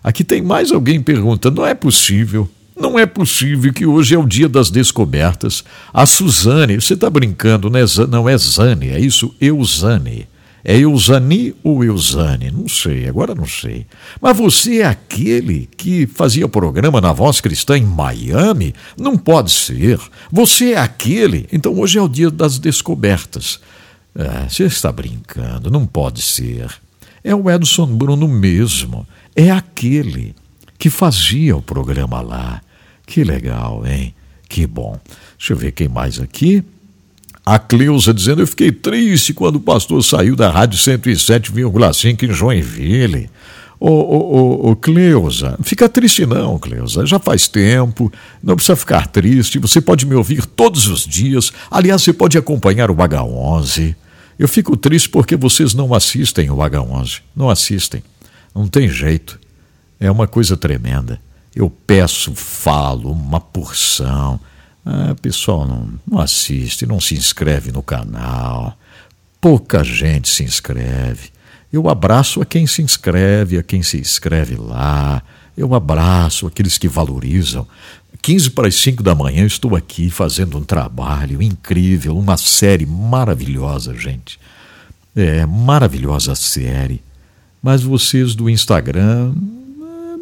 Aqui tem mais alguém perguntando: não é possível. Não é possível que hoje é o dia das descobertas. A Suzane, você está brincando, né? Não é Zane, é isso? Eusane. É Eusani ou Eusane? Não sei, agora não sei. Mas você é aquele que fazia programa na Voz Cristã em Miami? Não pode ser. Você é aquele. Então hoje é o dia das descobertas. É, você está brincando, não pode ser. É o Edson Bruno mesmo. É aquele que fazia o programa lá. Que legal, hein? Que bom. Deixa eu ver quem mais aqui. A Cleusa dizendo: Eu fiquei triste quando o pastor saiu da Rádio 107,5 em Joinville. Ô, ô, ô, ô, Cleusa, fica triste não, Cleusa. Já faz tempo, não precisa ficar triste. Você pode me ouvir todos os dias. Aliás, você pode acompanhar o H11. Eu fico triste porque vocês não assistem o H11. Não assistem. Não tem jeito. É uma coisa tremenda. Eu peço, falo, uma porção. Ah, pessoal não, não assiste, não se inscreve no canal. Pouca gente se inscreve. Eu abraço a quem se inscreve, a quem se inscreve lá. Eu abraço aqueles que valorizam. 15 para as 5 da manhã estou aqui fazendo um trabalho incrível, uma série maravilhosa, gente. É, maravilhosa série. Mas vocês do Instagram,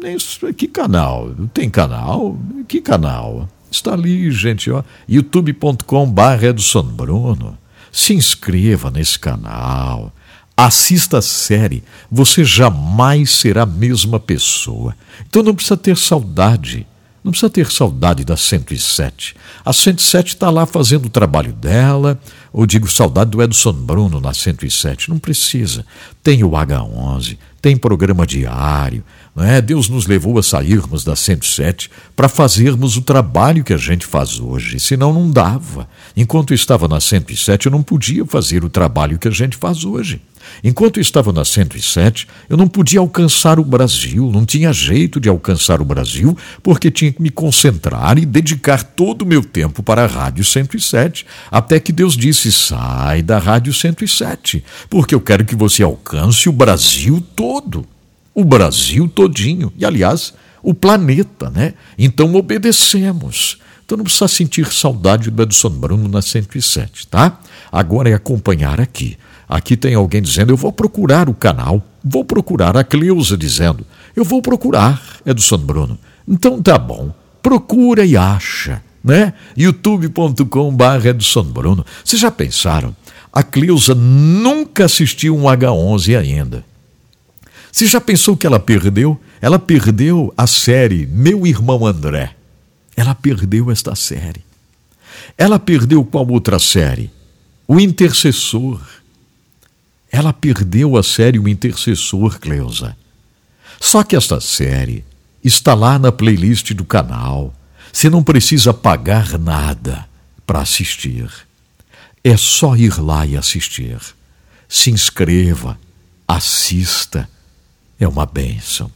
nem que canal? Tem canal? Que canal? Está ali, gente, ó, youtube.com.br Edson Bruno. Se inscreva nesse canal. Assista a série. Você jamais será a mesma pessoa. Então não precisa ter saudade. Não precisa ter saudade da 107. A 107 está lá fazendo o trabalho dela, ou digo saudade do Edson Bruno na 107. Não precisa. Tem o H11, tem programa diário, é? Deus nos levou a sairmos da 107 para fazermos o trabalho que a gente faz hoje, senão não dava. Enquanto estava na 107, eu não podia fazer o trabalho que a gente faz hoje. Enquanto estava na 107, eu não podia alcançar o Brasil, não tinha jeito de alcançar o Brasil, porque tinha que me concentrar e dedicar todo o meu tempo para a Rádio 107, até que Deus disse: sai da Rádio 107, porque eu quero que você alcance o Brasil todo o Brasil todinho, e aliás, o planeta, né? Então obedecemos. Então não precisa sentir saudade do Edson Bruno na 107, tá? Agora é acompanhar aqui. Aqui tem alguém dizendo: eu vou procurar o canal, vou procurar. A Cleusa dizendo: eu vou procurar Edson Bruno. Então tá bom, procura e acha, né? youtube.com.br Edson Bruno. Vocês já pensaram? A Cleusa nunca assistiu um H11 ainda. Você já pensou que ela perdeu? Ela perdeu a série Meu Irmão André. Ela perdeu esta série. Ela perdeu qual outra série? O Intercessor. Ela perdeu a série O Intercessor, Cleusa. Só que esta série está lá na playlist do canal. Você não precisa pagar nada para assistir. É só ir lá e assistir. Se inscreva, assista é uma bênção.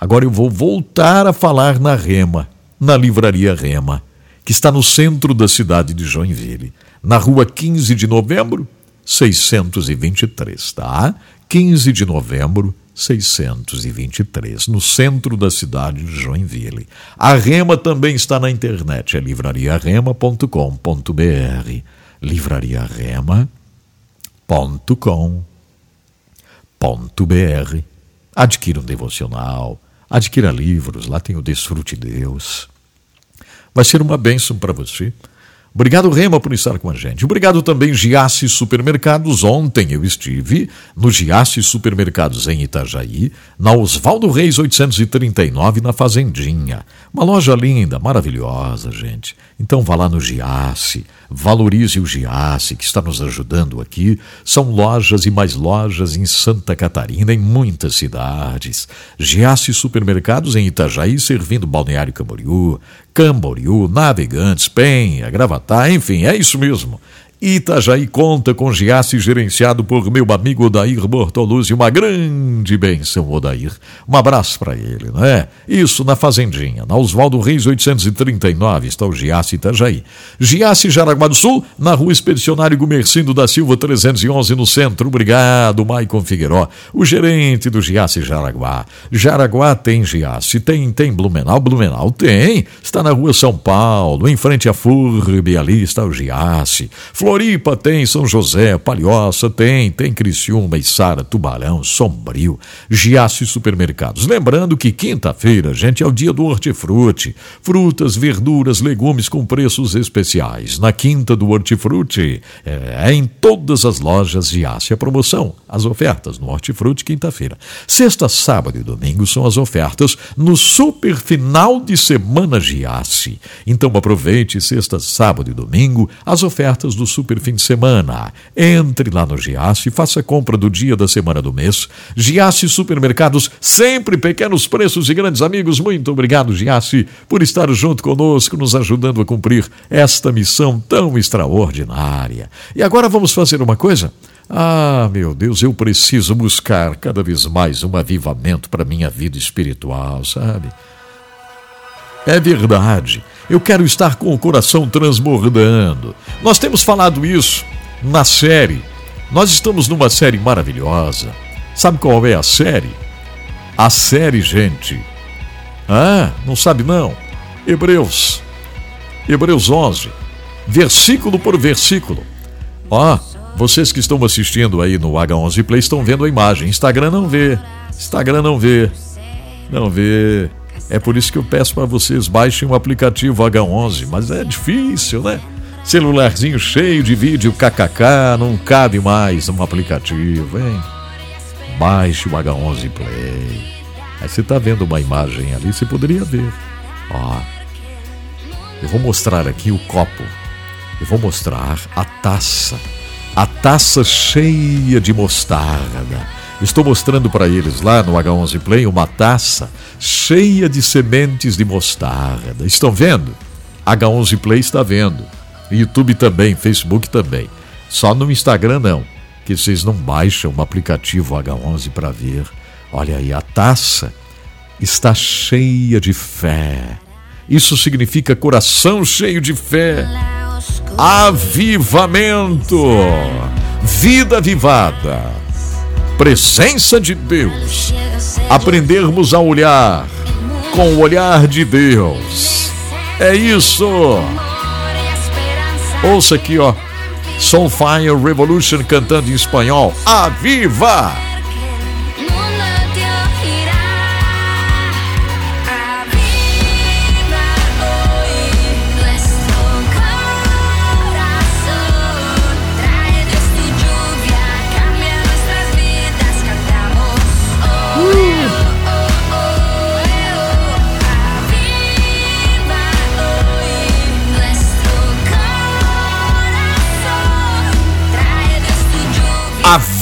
Agora eu vou voltar a falar na Rema, na Livraria Rema, que está no centro da cidade de Joinville, na rua 15 de novembro, 623, tá? 15 de novembro, 623, no centro da cidade de Joinville. A Rema também está na internet, é livrariarema.com.br. livrariarema.com.br Adquira um devocional, adquira livros, lá tem o Desfrute Deus. Vai ser uma bênção para você. Obrigado, Rema, por estar com a gente. Obrigado também, Giasse Supermercados. Ontem eu estive no Giasse Supermercados em Itajaí, na Oswaldo Reis 839, na Fazendinha. Uma loja linda, maravilhosa, gente. Então vá lá no Giasse, valorize o Giasse, que está nos ajudando aqui. São lojas e mais lojas em Santa Catarina, em muitas cidades. Giasse Supermercados em Itajaí, servindo Balneário Camboriú, Camboriú, Navegantes, Penha, Gravatá, enfim, é isso mesmo. Itajaí conta com Giasse gerenciado por meu amigo Odair Bortoluzzi. Uma grande benção, Odair. Um abraço para ele, não é? Isso na Fazendinha, na Oswaldo Reis 839, está o Giasse Itajaí. Giasse Jaraguá do Sul, na rua Expedicionário Gumercindo da Silva 311, no centro. Obrigado, Maicon Figueiró, o gerente do Giasse Jaraguá. Jaraguá tem Giasse, tem, tem Blumenau, Blumenau tem. Está na rua São Paulo, em frente à FURB, ali está o Giasse. Flor Floripa tem, São José, Palhoça tem, tem Criciúma, Içara, Tubarão, Sombrio, Giasse Supermercados. Lembrando que quinta-feira, gente, é o dia do hortifruti. Frutas, verduras, legumes com preços especiais. Na quinta do hortifruti, é, é em todas as lojas Giasse a promoção, as ofertas no hortifruti quinta-feira. Sexta, sábado e domingo são as ofertas no super final de semana Giasse. Então aproveite sexta, sábado e domingo as ofertas do super fim de semana. Entre lá no Giasse, faça compra do dia da semana do mês. Giasse Supermercados, sempre pequenos preços e grandes amigos. Muito obrigado, Giasse, por estar junto conosco, nos ajudando a cumprir esta missão tão extraordinária. E agora vamos fazer uma coisa? Ah, meu Deus, eu preciso buscar cada vez mais um avivamento para minha vida espiritual, sabe? É verdade. Eu quero estar com o coração transbordando. Nós temos falado isso na série. Nós estamos numa série maravilhosa. Sabe qual é a série? A série, gente. Ah, não sabe não? Hebreus. Hebreus 11. Versículo por versículo. Ó, vocês que estão assistindo aí no H11 Play estão vendo a imagem. Instagram não vê. Instagram não vê. Não vê. É por isso que eu peço para vocês baixem o aplicativo H11, mas é difícil, né? Celularzinho cheio de vídeo kkk, não cabe mais no aplicativo, hein? Baixe o H11 Play. Aí você tá vendo uma imagem ali, você poderia ver. Ó. Eu vou mostrar aqui o copo. Eu vou mostrar a taça. A taça cheia de mostarda Estou mostrando para eles lá no H11 Play uma taça cheia de sementes de mostarda. Estão vendo? H11 Play está vendo. YouTube também, Facebook também. Só no Instagram não, que vocês não baixam o aplicativo H11 para ver. Olha aí, a taça está cheia de fé. Isso significa coração cheio de fé. Avivamento. Vida avivada presença de Deus, aprendermos a olhar com o olhar de Deus. É isso. Ouça aqui, ó. Soulfire Revolution cantando em espanhol. Aviva!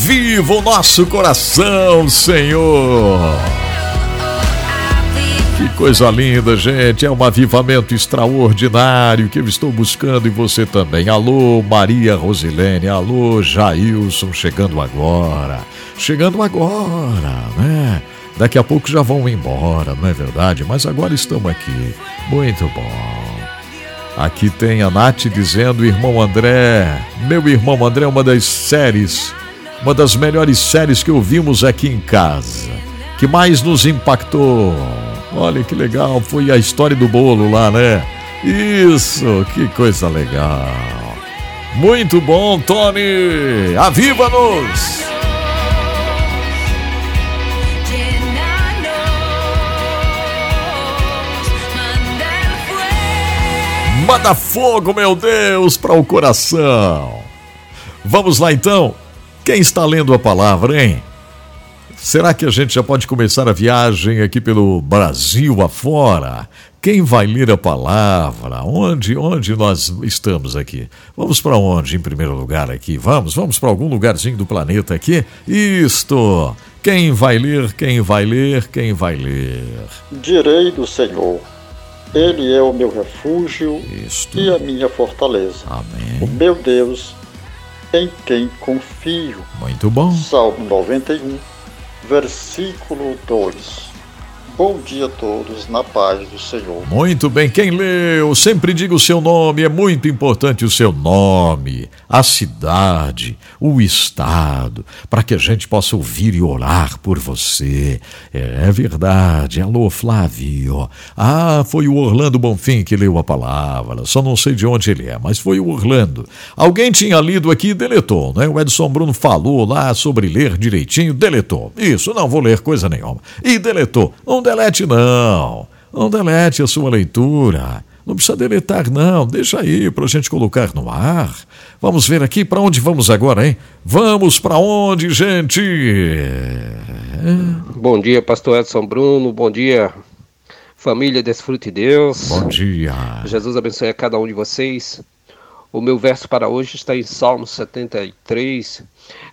Aviva o nosso coração, Senhor. Que coisa linda, gente. É um avivamento extraordinário que eu estou buscando e você também. Alô, Maria Rosilene. Alô, Jailson, chegando agora. Chegando agora, né? Daqui a pouco já vão embora, não é verdade? Mas agora estamos aqui. Muito bom. Aqui tem a Nath dizendo, irmão André, meu irmão André, uma das séries uma das melhores séries que ouvimos aqui em casa. Que mais nos impactou? Olha que legal, foi a história do bolo lá, né? Isso, que coisa legal. Muito bom, Tony! Aviva-nos! Manda fogo, meu Deus, para o coração. Vamos lá então. Quem está lendo a palavra, hein? Será que a gente já pode começar a viagem aqui pelo Brasil afora? Quem vai ler a palavra? Onde, onde nós estamos aqui? Vamos para onde em primeiro lugar aqui? Vamos, vamos para algum lugarzinho do planeta aqui? Isto! Quem vai ler? Quem vai ler? Quem vai ler? Direi do Senhor. Ele é o meu refúgio Isto. e a minha fortaleza. Amém. O meu Deus em quem confio. Muito bom. Salmo 91, versículo 2. Bom dia a todos, na paz do Senhor. Muito bem, quem leu, sempre diga o seu nome, é muito importante o seu nome, a cidade, o estado, para que a gente possa ouvir e orar por você. É, é verdade, alô Flávio. Ah, foi o Orlando Bonfim que leu a palavra, só não sei de onde ele é, mas foi o Orlando. Alguém tinha lido aqui e deletou, né? O Edson Bruno falou lá sobre ler direitinho, deletou. Isso, não vou ler coisa nenhuma. E deletou. Não delete, não. Não delete a sua leitura. Não precisa deletar, não. Deixa aí para a gente colocar no ar. Vamos ver aqui para onde vamos agora, hein? Vamos para onde, gente? Bom dia, pastor Edson Bruno. Bom dia, família Desfrute Deus. Bom dia. Jesus abençoe a cada um de vocês. O meu verso para hoje está em Salmo 73,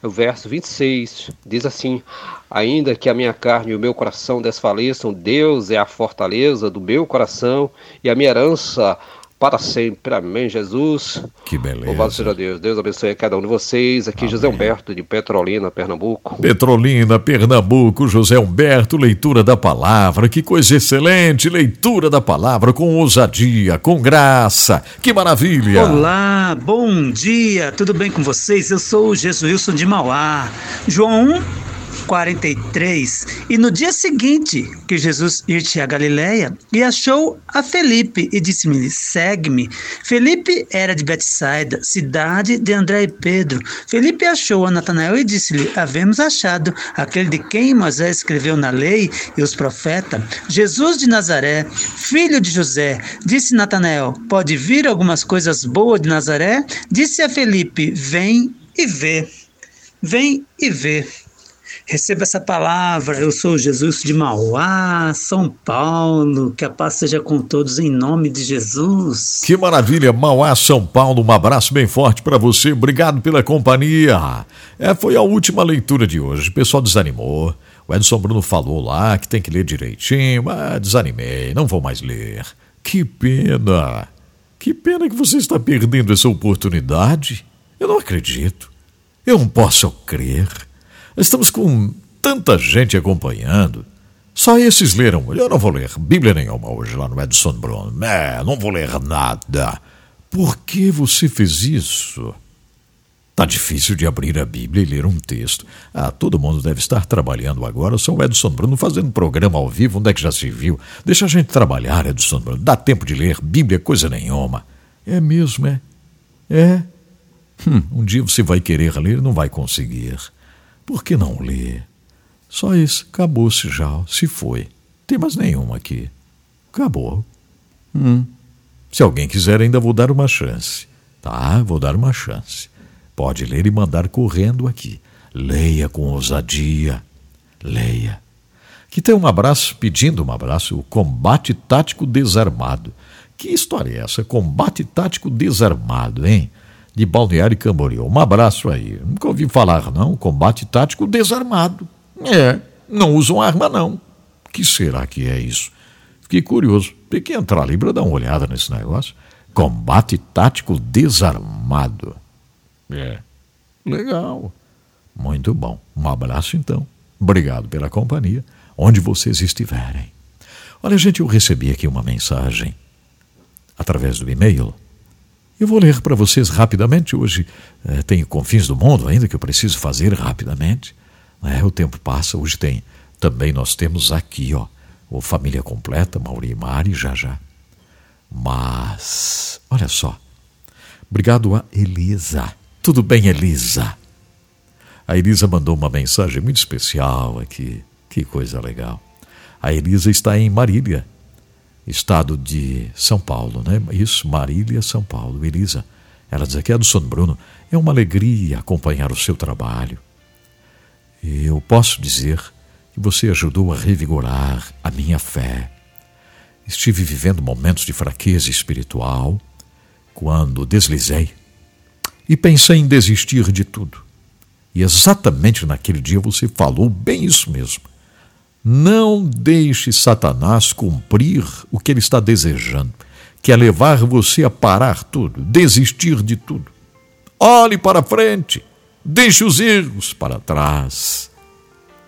o verso 26. Diz assim: Ainda que a minha carne e o meu coração desfaleçam, Deus é a fortaleza do meu coração e a minha herança para sempre. Amém, Jesus. Que beleza. Louvado seja Deus. Deus abençoe a cada um de vocês. Aqui Amém. José Humberto, de Petrolina, Pernambuco. Petrolina, Pernambuco, José Humberto, leitura da palavra. Que coisa excelente. Leitura da palavra com ousadia, com graça. Que maravilha. Olá, bom dia. Tudo bem com vocês? Eu sou o Jesuílson de Mauá. João 1. 43. E no dia seguinte que Jesus irte a Galiléia, e achou a Felipe e disse-me: Segue-me. Felipe era de Betsaida, cidade de André e Pedro. Felipe achou a Natanael e disse-lhe: Havemos achado aquele de quem Moisés escreveu na lei e os profetas, Jesus de Nazaré, filho de José. Disse Natanael: Pode vir algumas coisas boas de Nazaré? Disse a Felipe: Vem e vê. Vem e vê. Receba essa palavra. Eu sou Jesus de Mauá, São Paulo. Que a paz seja com todos em nome de Jesus. Que maravilha, Mauá, São Paulo. Um abraço bem forte para você. Obrigado pela companhia. É, foi a última leitura de hoje. O pessoal desanimou. O Edson Bruno falou lá que tem que ler direitinho, mas desanimei, não vou mais ler. Que pena. Que pena que você está perdendo essa oportunidade. Eu não acredito. Eu não posso crer. Estamos com tanta gente acompanhando. Só esses leram. Eu não vou ler Bíblia nenhuma hoje lá no Edson Bruno. É, não vou ler nada. Por que você fez isso? Tá difícil de abrir a Bíblia e ler um texto. Ah, todo mundo deve estar trabalhando agora. Sou o Edson Bruno fazendo programa ao vivo. Onde é que já se viu? Deixa a gente trabalhar, Edson Bruno. Dá tempo de ler Bíblia, coisa nenhuma. É mesmo, é? É? Hum, um dia você vai querer ler e não vai conseguir. Por que não ler? Só isso, acabou-se já, se foi. Tem mais nenhuma aqui. Acabou. Hum. Se alguém quiser, ainda vou dar uma chance. Tá, vou dar uma chance. Pode ler e mandar correndo aqui. Leia com ousadia. Leia. Que tem um abraço, pedindo um abraço, o combate tático desarmado. Que história é essa? Combate tático desarmado, hein? De Balneário Camboriú. Um abraço aí. Nunca ouvi falar, não. Combate tático desarmado. É, não usam arma, não. que será que é isso? Fiquei curioso. Tem que entrar ali para dar uma olhada nesse negócio. Combate tático desarmado. É, legal. Muito bom. Um abraço, então. Obrigado pela companhia, onde vocês estiverem. Olha, gente, eu recebi aqui uma mensagem através do e-mail eu vou ler para vocês rapidamente. Hoje é, tem Confins do Mundo ainda que eu preciso fazer rapidamente. É, o tempo passa. Hoje tem também nós temos aqui, ó, o Família Completa, Mauri e Mari, já já. Mas, olha só. Obrigado a Elisa. Tudo bem, Elisa? A Elisa mandou uma mensagem muito especial aqui. Que coisa legal. A Elisa está em Marília, estado de São Paulo, né? Isso, Marília, São Paulo. Elisa, ela diz aqui, é do São Bruno, é uma alegria acompanhar o seu trabalho. Eu posso dizer que você ajudou a revigorar a minha fé. Estive vivendo momentos de fraqueza espiritual quando deslizei e pensei em desistir de tudo. E exatamente naquele dia você falou bem isso mesmo. Não deixe Satanás cumprir o que ele está desejando, que é levar você a parar tudo, desistir de tudo. Olhe para frente, deixe os erros para trás.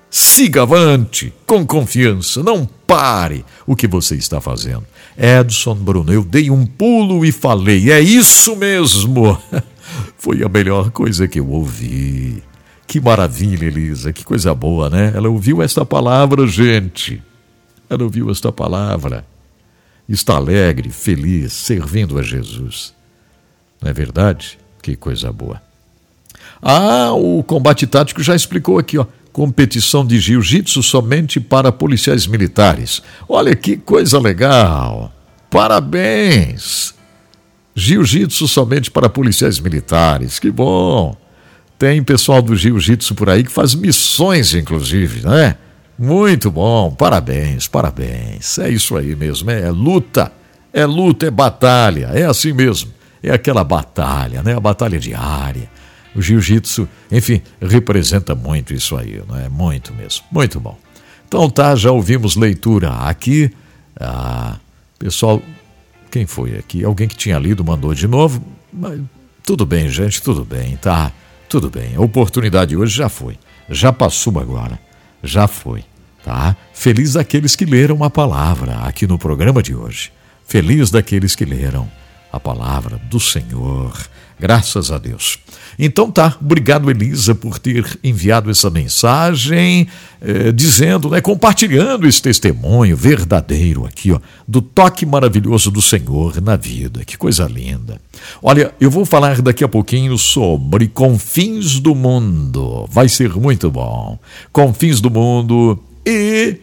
Siga avante, com confiança, não pare o que você está fazendo. Edson Bruno, eu dei um pulo e falei, é isso mesmo. Foi a melhor coisa que eu ouvi. Que maravilha, Elisa, que coisa boa, né? Ela ouviu esta palavra, gente. Ela ouviu esta palavra. Está alegre, feliz, servindo a Jesus. Não é verdade? Que coisa boa. Ah, o combate tático já explicou aqui, ó competição de jiu-jitsu somente para policiais militares. Olha que coisa legal! Parabéns! Jiu-jitsu somente para policiais militares, que bom! Tem pessoal do jiu-jitsu por aí que faz missões, inclusive, né? Muito bom, parabéns, parabéns. É isso aí mesmo, é, é luta, é luta, é batalha, é assim mesmo. É aquela batalha, né? A batalha diária o jiu-jitsu, enfim, representa muito isso aí, não é? Muito mesmo. Muito bom. Então tá, já ouvimos leitura aqui. Ah, pessoal, quem foi aqui? Alguém que tinha lido mandou de novo. Mas, tudo bem, gente, tudo bem, tá? Tudo bem. A oportunidade hoje já foi. Já passou agora. Já foi, tá? Feliz daqueles que leram a palavra aqui no programa de hoje. Feliz daqueles que leram a palavra do Senhor. Graças a Deus. Então tá, obrigado Elisa por ter enviado essa mensagem, eh, dizendo, né, compartilhando esse testemunho verdadeiro aqui, ó, do toque maravilhoso do Senhor na vida. Que coisa linda. Olha, eu vou falar daqui a pouquinho sobre Confins do Mundo. Vai ser muito bom. Confins do Mundo e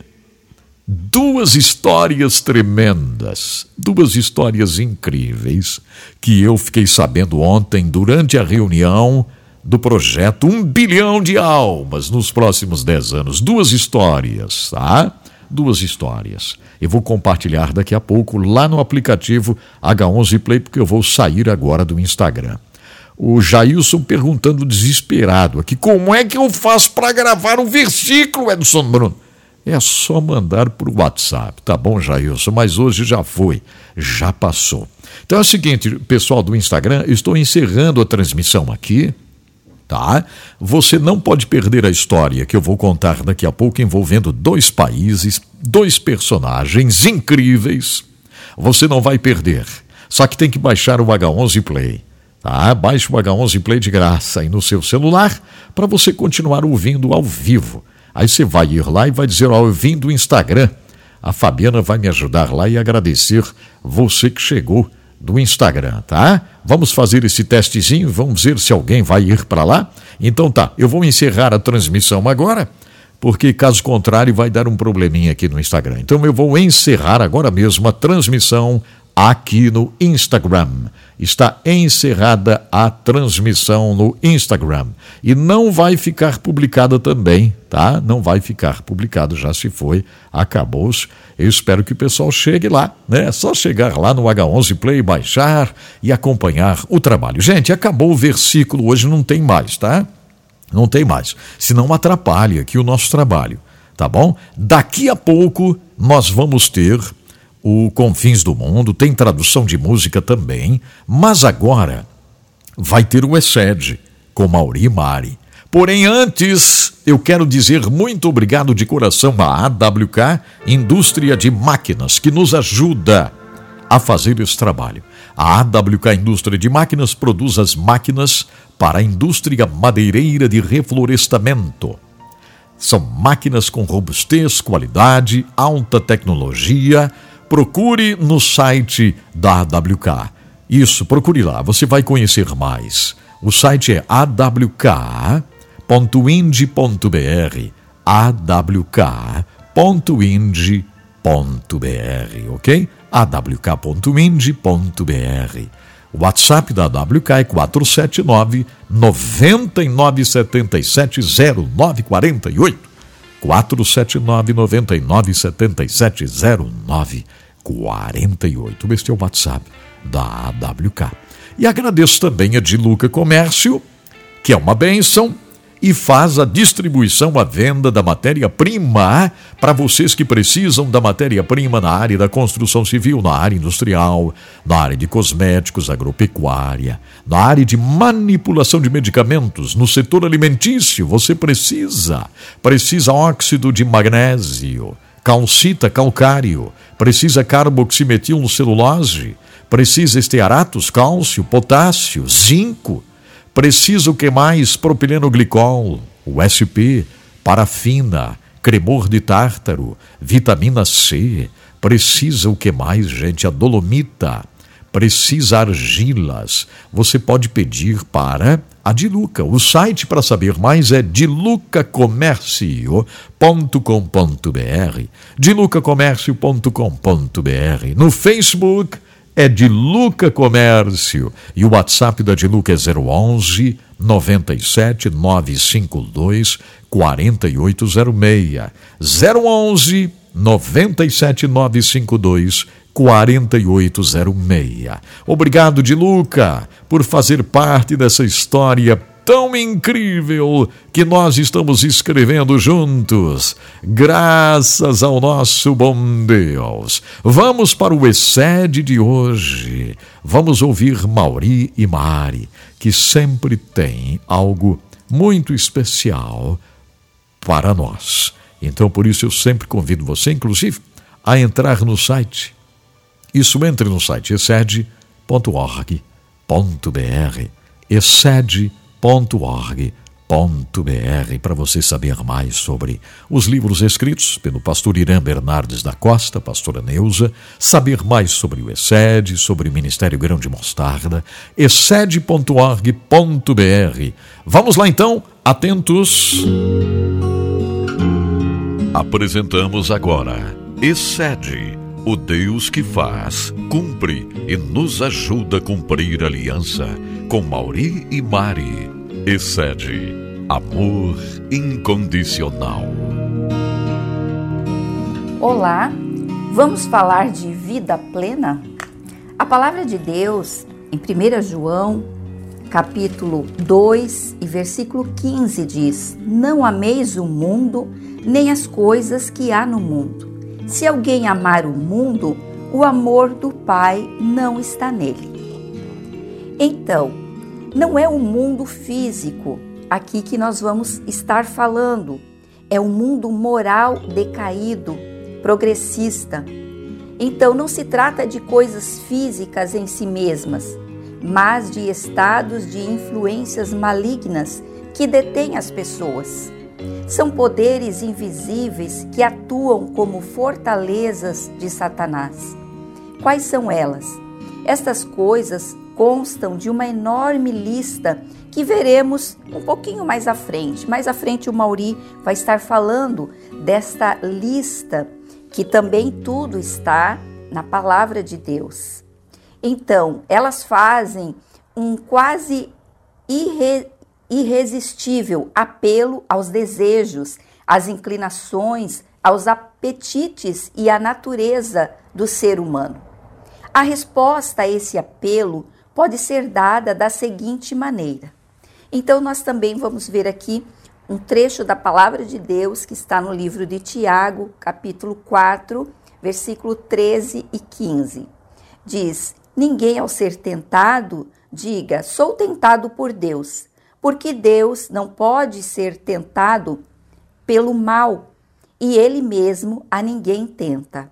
duas histórias tremendas, duas histórias incríveis que eu fiquei sabendo ontem durante a reunião do projeto Um Bilhão de Almas nos próximos dez anos. Duas histórias, tá? Duas histórias. Eu vou compartilhar daqui a pouco lá no aplicativo H11 Play, porque eu vou sair agora do Instagram. O Jailson perguntando desesperado aqui: como é que eu faço para gravar um versículo, Edson Bruno? É só mandar por WhatsApp, tá bom, Jailson? Mas hoje já foi, já passou. Então é o seguinte, pessoal do Instagram, estou encerrando a transmissão aqui, tá? Você não pode perder a história que eu vou contar daqui a pouco envolvendo dois países, dois personagens incríveis. Você não vai perder. Só que tem que baixar o H11 Play. Tá? Baixe o H11 Play de graça aí no seu celular para você continuar ouvindo ao vivo. Aí você vai ir lá e vai dizer: Ó, eu vim do Instagram. A Fabiana vai me ajudar lá e agradecer você que chegou do Instagram, tá? Vamos fazer esse testezinho, vamos ver se alguém vai ir para lá. Então tá, eu vou encerrar a transmissão agora, porque caso contrário vai dar um probleminha aqui no Instagram. Então eu vou encerrar agora mesmo a transmissão aqui no Instagram. Está encerrada a transmissão no Instagram e não vai ficar publicada também, tá? Não vai ficar publicado, já se foi, acabou-se. Eu espero que o pessoal chegue lá, né? É só chegar lá no H11 Play, baixar e acompanhar o trabalho. Gente, acabou o versículo, hoje não tem mais, tá? Não tem mais. Senão atrapalha aqui o nosso trabalho, tá bom? Daqui a pouco nós vamos ter o Confins do Mundo, tem tradução de música também, mas agora vai ter o Excede com Mauri Mari. Porém, antes, eu quero dizer muito obrigado de coração à AWK, Indústria de Máquinas, que nos ajuda a fazer esse trabalho. A AWK Indústria de Máquinas produz as máquinas para a indústria madeireira de reflorestamento. São máquinas com robustez, qualidade, alta tecnologia, procure no site da AWK. Isso, procure lá, você vai conhecer mais. O site é awk.ind.br. awk.ind.br, ok? awk.ind.br. O WhatsApp da AWK é 479 9977 0948. 479 99 77 09 48. Este é o WhatsApp da AWK. E agradeço também a de Luca Comércio, que é uma bênção, e faz a distribuição, a venda da matéria-prima para vocês que precisam da matéria-prima na área da construção civil, na área industrial, na área de cosméticos, agropecuária, na área de manipulação de medicamentos, no setor alimentício. Você precisa, precisa óxido de magnésio, calcita calcário, precisa carboximetilcelulose, precisa estearatos, cálcio, potássio, zinco Precisa o que mais? Propileno glicol, USP, parafina, cremor de tártaro, vitamina C. Precisa o que mais, gente? A dolomita. Precisa argilas. Você pode pedir para a Diluca. O site para saber mais é dilucacomércio.com.br. dilucacomércio.com.br. No Facebook é de Luca Comércio e o WhatsApp da Diluca é 011 97 952 4806. 011 97 952 4806. Obrigado, Diluca, por fazer parte dessa história tão incrível que nós estamos escrevendo juntos, graças ao nosso bom Deus. Vamos para o Excede de hoje. Vamos ouvir Mauri e Mari, que sempre tem algo muito especial para nós. Então, por isso, eu sempre convido você, inclusive, a entrar no site. Isso entre no site excede.org.br. Excede.org www.pastorinaneuza.org.br para você saber mais sobre os livros escritos pelo pastor Irã Bernardes da Costa, pastora Neuza, saber mais sobre o ESED, sobre o Ministério Grão de Mostarda, excede.org.br. Vamos lá então, atentos. Apresentamos agora Excede, o Deus que faz, cumpre e nos ajuda a cumprir aliança com Mauri e Mari. Excede Amor Incondicional. Olá, vamos falar de vida plena? A palavra de Deus, em 1 João, capítulo 2 e versículo 15, diz: Não ameis o mundo, nem as coisas que há no mundo. Se alguém amar o mundo, o amor do Pai não está nele. Então, não é o mundo físico aqui que nós vamos estar falando, é o mundo moral decaído, progressista. Então, não se trata de coisas físicas em si mesmas, mas de estados de influências malignas que detêm as pessoas. São poderes invisíveis que atuam como fortalezas de Satanás. Quais são elas? Estas coisas constam de uma enorme lista que veremos um pouquinho mais à frente. Mais à frente, o Mauri vai estar falando desta lista, que também tudo está na palavra de Deus. Então, elas fazem um quase irre, irresistível apelo aos desejos, às inclinações, aos apetites e à natureza do ser humano. A resposta a esse apelo pode ser dada da seguinte maneira. Então, nós também vamos ver aqui um trecho da palavra de Deus que está no livro de Tiago, capítulo 4, versículo 13 e 15. Diz: Ninguém ao ser tentado diga, sou tentado por Deus, porque Deus não pode ser tentado pelo mal e ele mesmo a ninguém tenta.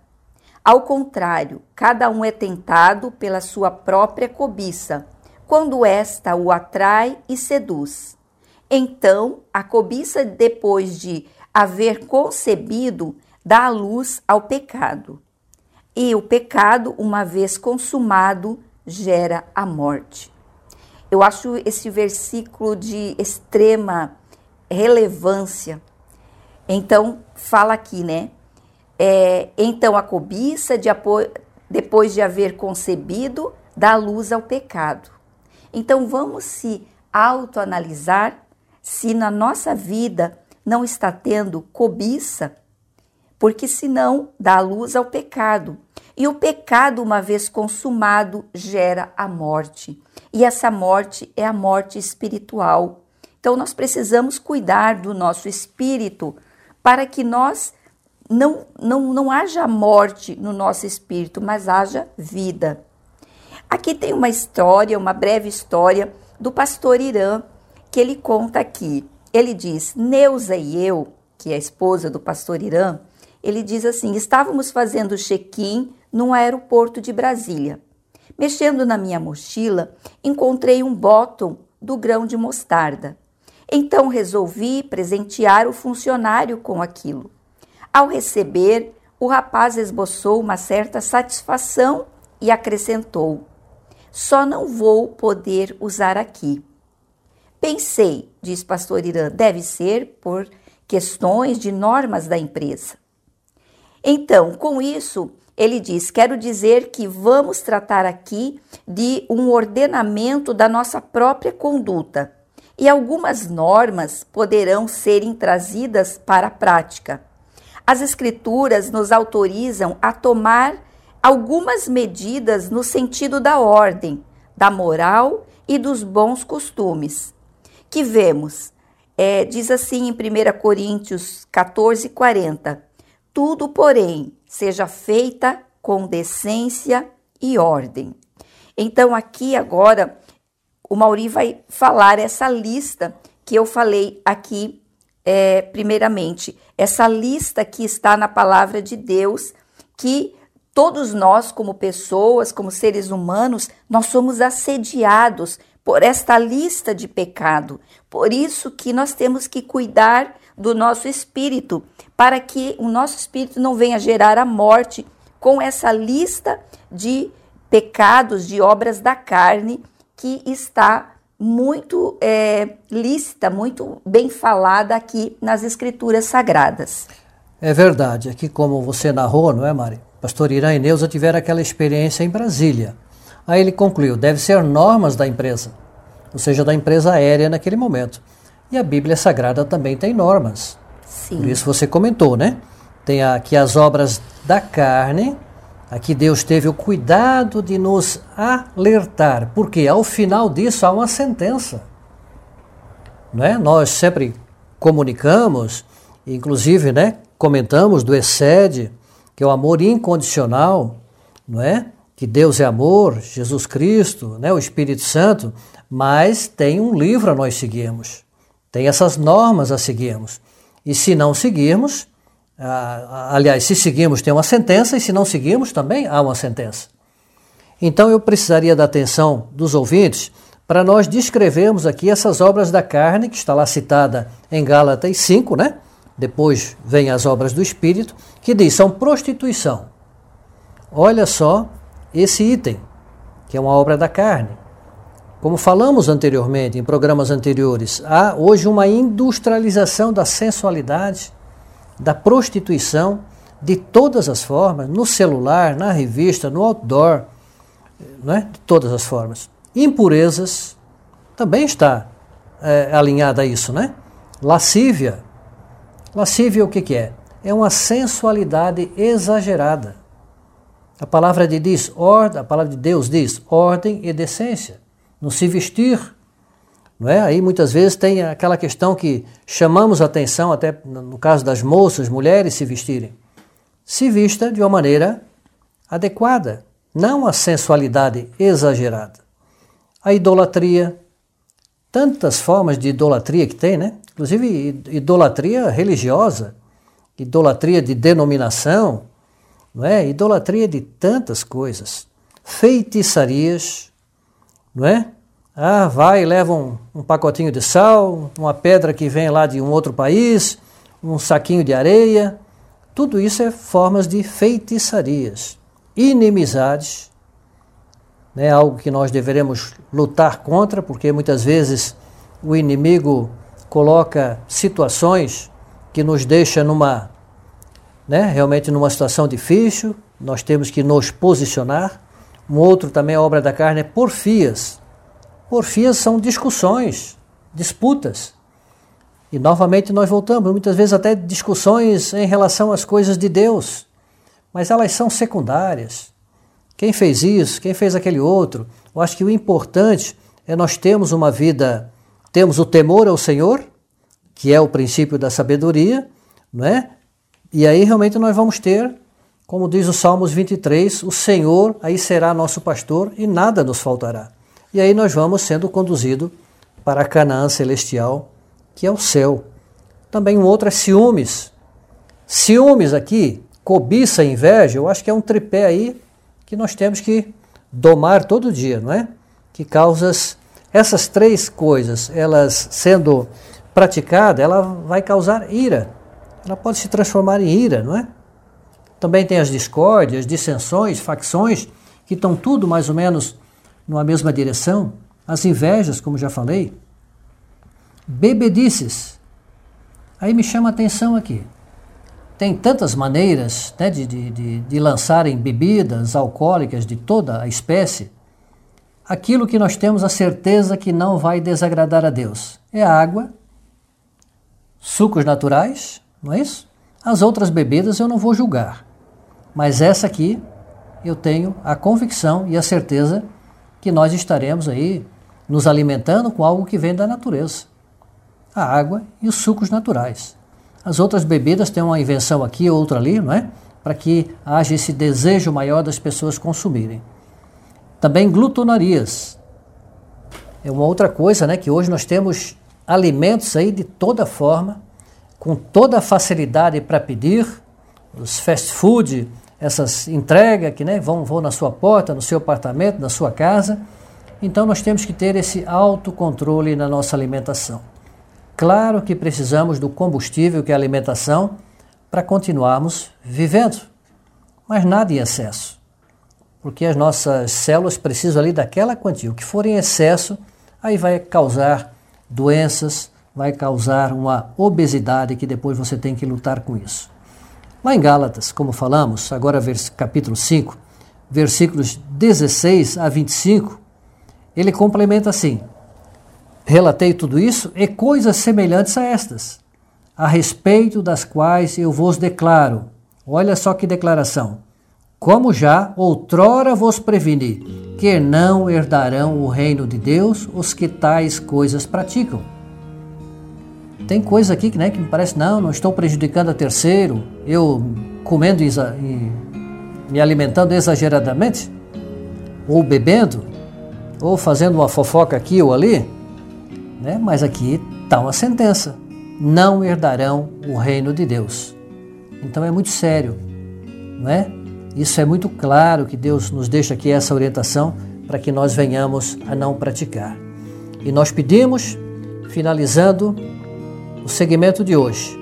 Ao contrário, cada um é tentado pela sua própria cobiça, quando esta o atrai e seduz. Então, a cobiça, depois de haver concebido, dá luz ao pecado. E o pecado, uma vez consumado, gera a morte. Eu acho esse versículo de extrema relevância. Então, fala aqui, né? É, então a cobiça, de depois de haver concebido, dá luz ao pecado. Então vamos se autoanalisar se na nossa vida não está tendo cobiça, porque senão dá luz ao pecado. E o pecado, uma vez consumado, gera a morte. E essa morte é a morte espiritual. Então nós precisamos cuidar do nosso espírito para que nós não, não, não haja morte no nosso espírito, mas haja vida. Aqui tem uma história, uma breve história do pastor Irã, que ele conta aqui. Ele diz: Neuza e eu, que é a esposa do pastor Irã, ele diz assim: estávamos fazendo check-in num aeroporto de Brasília. Mexendo na minha mochila, encontrei um bottom do grão de mostarda. Então resolvi presentear o funcionário com aquilo. Ao receber, o rapaz esboçou uma certa satisfação e acrescentou: Só não vou poder usar aqui. Pensei, diz pastor Irã, deve ser por questões de normas da empresa. Então, com isso, ele diz: Quero dizer que vamos tratar aqui de um ordenamento da nossa própria conduta e algumas normas poderão serem trazidas para a prática. As Escrituras nos autorizam a tomar algumas medidas no sentido da ordem, da moral e dos bons costumes. Que vemos, é, diz assim em 1 Coríntios 14, 40: Tudo, porém, seja feita com decência e ordem. Então, aqui agora, o Mauri vai falar essa lista que eu falei aqui, é, primeiramente, essa lista que está na palavra de Deus, que todos nós, como pessoas, como seres humanos, nós somos assediados por esta lista de pecado. Por isso que nós temos que cuidar do nosso espírito, para que o nosso espírito não venha gerar a morte com essa lista de pecados, de obras da carne que está muito é, lícita, muito bem falada aqui nas escrituras sagradas. É verdade, aqui como você narrou, não é, Mari? Pastor Irã e Neuza tiveram aquela experiência em Brasília. Aí ele concluiu: deve ser normas da empresa, ou seja, da empresa aérea naquele momento. E a Bíblia Sagrada também tem normas. Sim. Por isso você comentou, né? Tem aqui as obras da carne. Aqui Deus teve o cuidado de nos alertar, porque ao final disso há uma sentença. Não é? Nós sempre comunicamos, inclusive, né, comentamos do excede, que é o amor incondicional, não é? que Deus é amor, Jesus Cristo, né, o Espírito Santo, mas tem um livro a nós seguirmos, tem essas normas a seguirmos. E se não seguirmos, aliás, se seguirmos tem uma sentença, e se não seguirmos também há uma sentença. Então eu precisaria da atenção dos ouvintes para nós descrevermos aqui essas obras da carne, que está lá citada em Gálatas 5, né? Depois vem as obras do Espírito, que diz, são prostituição. Olha só esse item, que é uma obra da carne. Como falamos anteriormente, em programas anteriores, há hoje uma industrialização da sensualidade, da prostituição, de todas as formas, no celular, na revista, no outdoor, né? de todas as formas. Impurezas também está é, alinhada a isso, né? Lascívia. Lascívia o que, que é? É uma sensualidade exagerada. A palavra de diz, ordem, a palavra de Deus diz ordem e decência, no se vestir. Não é? Aí muitas vezes tem aquela questão que chamamos atenção, até no caso das moças, mulheres se vestirem. Se vista de uma maneira adequada, não a sensualidade exagerada. A idolatria, tantas formas de idolatria que tem, né? Inclusive idolatria religiosa, idolatria de denominação, não é? Idolatria de tantas coisas, feitiçarias, não é? Ah, vai e leva um, um pacotinho de sal, uma pedra que vem lá de um outro país, um saquinho de areia. Tudo isso é formas de feitiçarias, inimizades, né? algo que nós deveremos lutar contra, porque muitas vezes o inimigo coloca situações que nos deixa numa né, realmente numa situação difícil, nós temos que nos posicionar. Um outro também, a obra da carne, é porfias. Porfias são discussões, disputas. E novamente nós voltamos, muitas vezes até discussões em relação às coisas de Deus, mas elas são secundárias. Quem fez isso, quem fez aquele outro? Eu acho que o importante é nós termos uma vida temos o temor ao Senhor, que é o princípio da sabedoria, não é? E aí realmente nós vamos ter, como diz o Salmos 23, o Senhor aí será nosso pastor e nada nos faltará. E aí nós vamos sendo conduzidos para a Canaã celestial, que é o céu. Também um outro é ciúmes. Ciúmes aqui, cobiça, inveja, eu acho que é um tripé aí que nós temos que domar todo dia, não é? Que causas essas três coisas, elas sendo praticada, ela vai causar ira. Ela pode se transformar em ira, não é? Também tem as discórdias, dissensões, facções, que estão tudo mais ou menos numa mesma direção. As invejas, como já falei. Bebedices. Aí me chama a atenção aqui. Tem tantas maneiras né, de, de, de, de lançarem bebidas alcoólicas de toda a espécie. Aquilo que nós temos a certeza que não vai desagradar a Deus é a água, sucos naturais, não é isso? As outras bebidas eu não vou julgar, mas essa aqui eu tenho a convicção e a certeza que nós estaremos aí nos alimentando com algo que vem da natureza. A água e os sucos naturais. As outras bebidas têm uma invenção aqui, outra ali, não é? Para que haja esse desejo maior das pessoas consumirem. Também glutonarias. É uma outra coisa, né? Que hoje nós temos alimentos aí de toda forma, com toda facilidade para pedir, os fast food, essas entregas que né, vão, vão na sua porta, no seu apartamento, na sua casa. Então nós temos que ter esse autocontrole na nossa alimentação. Claro que precisamos do combustível que é a alimentação para continuarmos vivendo, mas nada em excesso, porque as nossas células precisam ali daquela quantia. O que for em excesso, aí vai causar doenças, vai causar uma obesidade que depois você tem que lutar com isso. Lá em Gálatas, como falamos, agora capítulo 5, versículos 16 a 25, ele complementa assim: Relatei tudo isso e coisas semelhantes a estas, a respeito das quais eu vos declaro. Olha só que declaração. Como já outrora vos preveni, que não herdarão o reino de Deus os que tais coisas praticam. Tem coisa aqui que, né, que me parece, não, não estou prejudicando a terceiro, eu comendo e me alimentando exageradamente, ou bebendo, ou fazendo uma fofoca aqui ou ali, né? mas aqui está uma sentença: não herdarão o reino de Deus. Então é muito sério, não é? Isso é muito claro que Deus nos deixa aqui essa orientação para que nós venhamos a não praticar. E nós pedimos, finalizando o segmento de hoje,